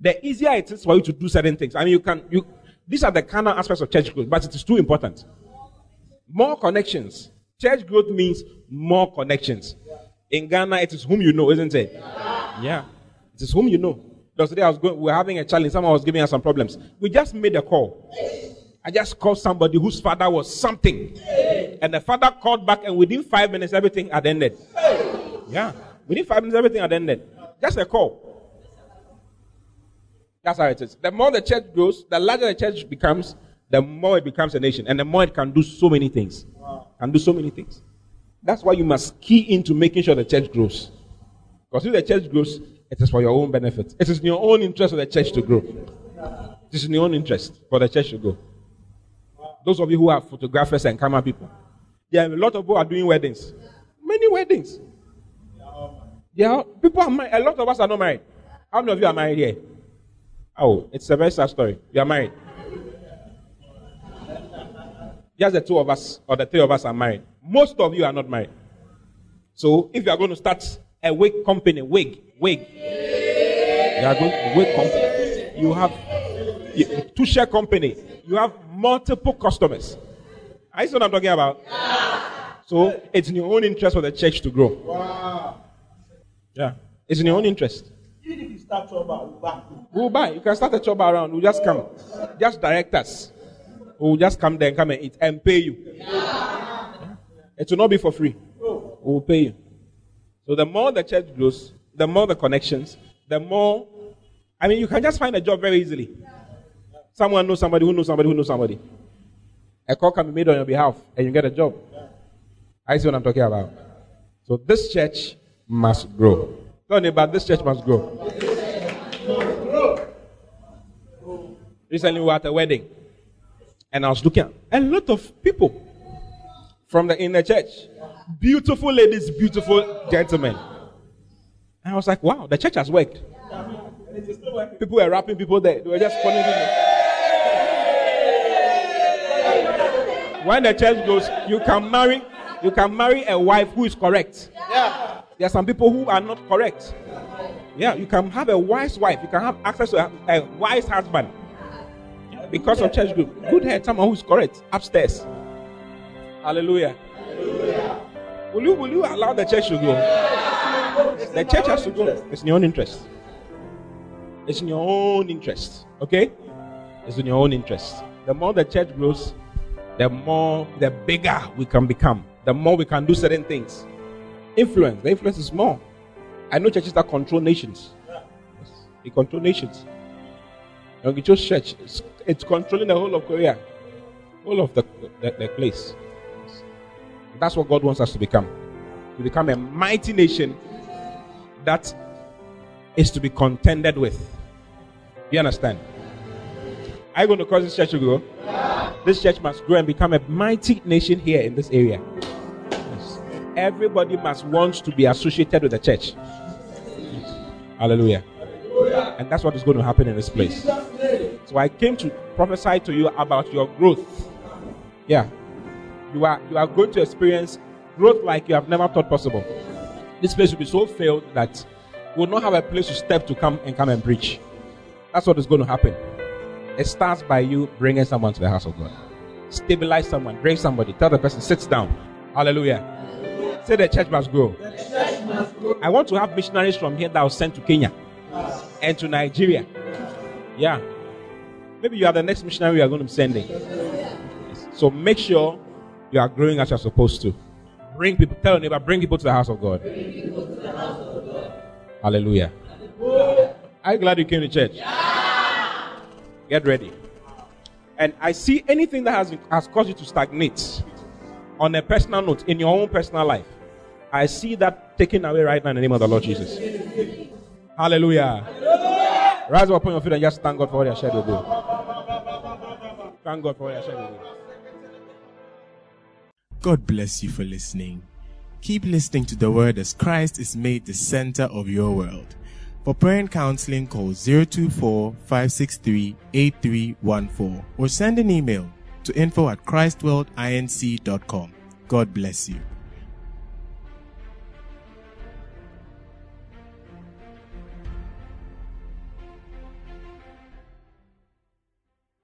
the easier it is for you to do certain things. I mean, you can, you, these are the carnal aspects of church growth, but it is too important. More connections. Church growth means more connections. In Ghana, it is whom you know, isn't it? Yeah. It is whom you know. Because today I was going, we were having a challenge. Someone was giving us some problems. We just made a call. I just called somebody whose father was something. And the father called back, and within five minutes, everything had ended. Yeah. Within five minutes, everything had ended. Just a call. That's how it is. The more the church grows, the larger the church becomes, the more it becomes a nation. And the more it can do so many things. Can do so many things. That's why you must key into making sure the church grows. Because if the church grows, it is for your own benefit. It is in your own interest for the church to grow. It is in your own interest for the church to grow. Those of you who are photographers and camera people, there are a lot of people are doing weddings. Many weddings. Yeah, people are married. A lot of us are not married. How many of you are married here? Oh, it's a very sad story. You are married. Just the two of us or the three of us are married. Most of you are not married. So if you are going to start a wig company, wig, wig, you are going to wig company. You have you- to share company. You have multiple customers. Are you see what I'm talking about? So it's in your own interest for the church to grow. Wow. Yeah, it's in your own interest. Even if you start trouble, we'll you. We'll buy. You can start a job around. We'll just come. Just direct us. We'll just come there and come and eat and pay you. It will not be for free. We'll pay you. So the more the church grows, the more the connections, the more. I mean, you can just find a job very easily. Someone knows somebody who knows somebody who knows somebody. A call can be made on your behalf and you get a job. I see what I'm talking about. So this church must grow. Tell neighbor, this church must grow. Recently, we were at a wedding, and I was looking at a lot of people from the inner church. Beautiful ladies, beautiful gentlemen. And I was like, wow, the church has worked. People were rapping people there. They were just calling people. When the church goes, you can marry, you can marry a wife who is correct. Yeah. There are some people who are not correct. Yeah, you can have a wise wife. You can have access to a, a wise husband because of church group. Good head, someone who's correct upstairs. Hallelujah. Will you will you allow the church to grow? The church has to grow. It's in your own interest. It's in your own interest. Okay? It's in your own interest. The more the church grows, the more the bigger we can become. The more we can do certain things. Influence. The influence is more. I know churches that control nations. They control nations. Yonggi Cho's church, it's, it's controlling the whole of Korea, whole of the, the, the place. That's what God wants us to become. To become a mighty nation that is to be contended with. You understand? Are you going to cause this church to grow? This church must grow and become a mighty nation here in this area. Yes. Everybody must want to be associated with the church. Hallelujah. And that's what is going to happen in this place. So I came to prophesy to you about your growth. Yeah. You are you are going to experience growth like you have never thought possible. This place will be so filled that you will not have a place to step to come and come and preach. That's what is going to happen. It starts by you bringing someone to the house of God. Stabilize someone, bring somebody, tell the person, sit down. Hallelujah. Say the church must grow. I want to have missionaries from here that will sent to Kenya and to Nigeria. Yeah. Maybe you are the next missionary we are going to be sending. So make sure you are growing as you're supposed to. Bring people, tell your neighbor, bring people to the house of God. Hallelujah. Are you glad you came to church? Yeah. Get ready. And I see anything that has, has caused you to stagnate on a personal note in your own personal life. I see that taken away right now in the name of the Lord Jesus. Hallelujah. Rise up on your feet and just thank God for what He shared with you. Thank God for what He shared with you. God bless you for listening. Keep listening to the word as Christ is made the center of your world. For prayer and counseling, call 024 563 8314 or send an email to info at christworldinc.com. God bless you.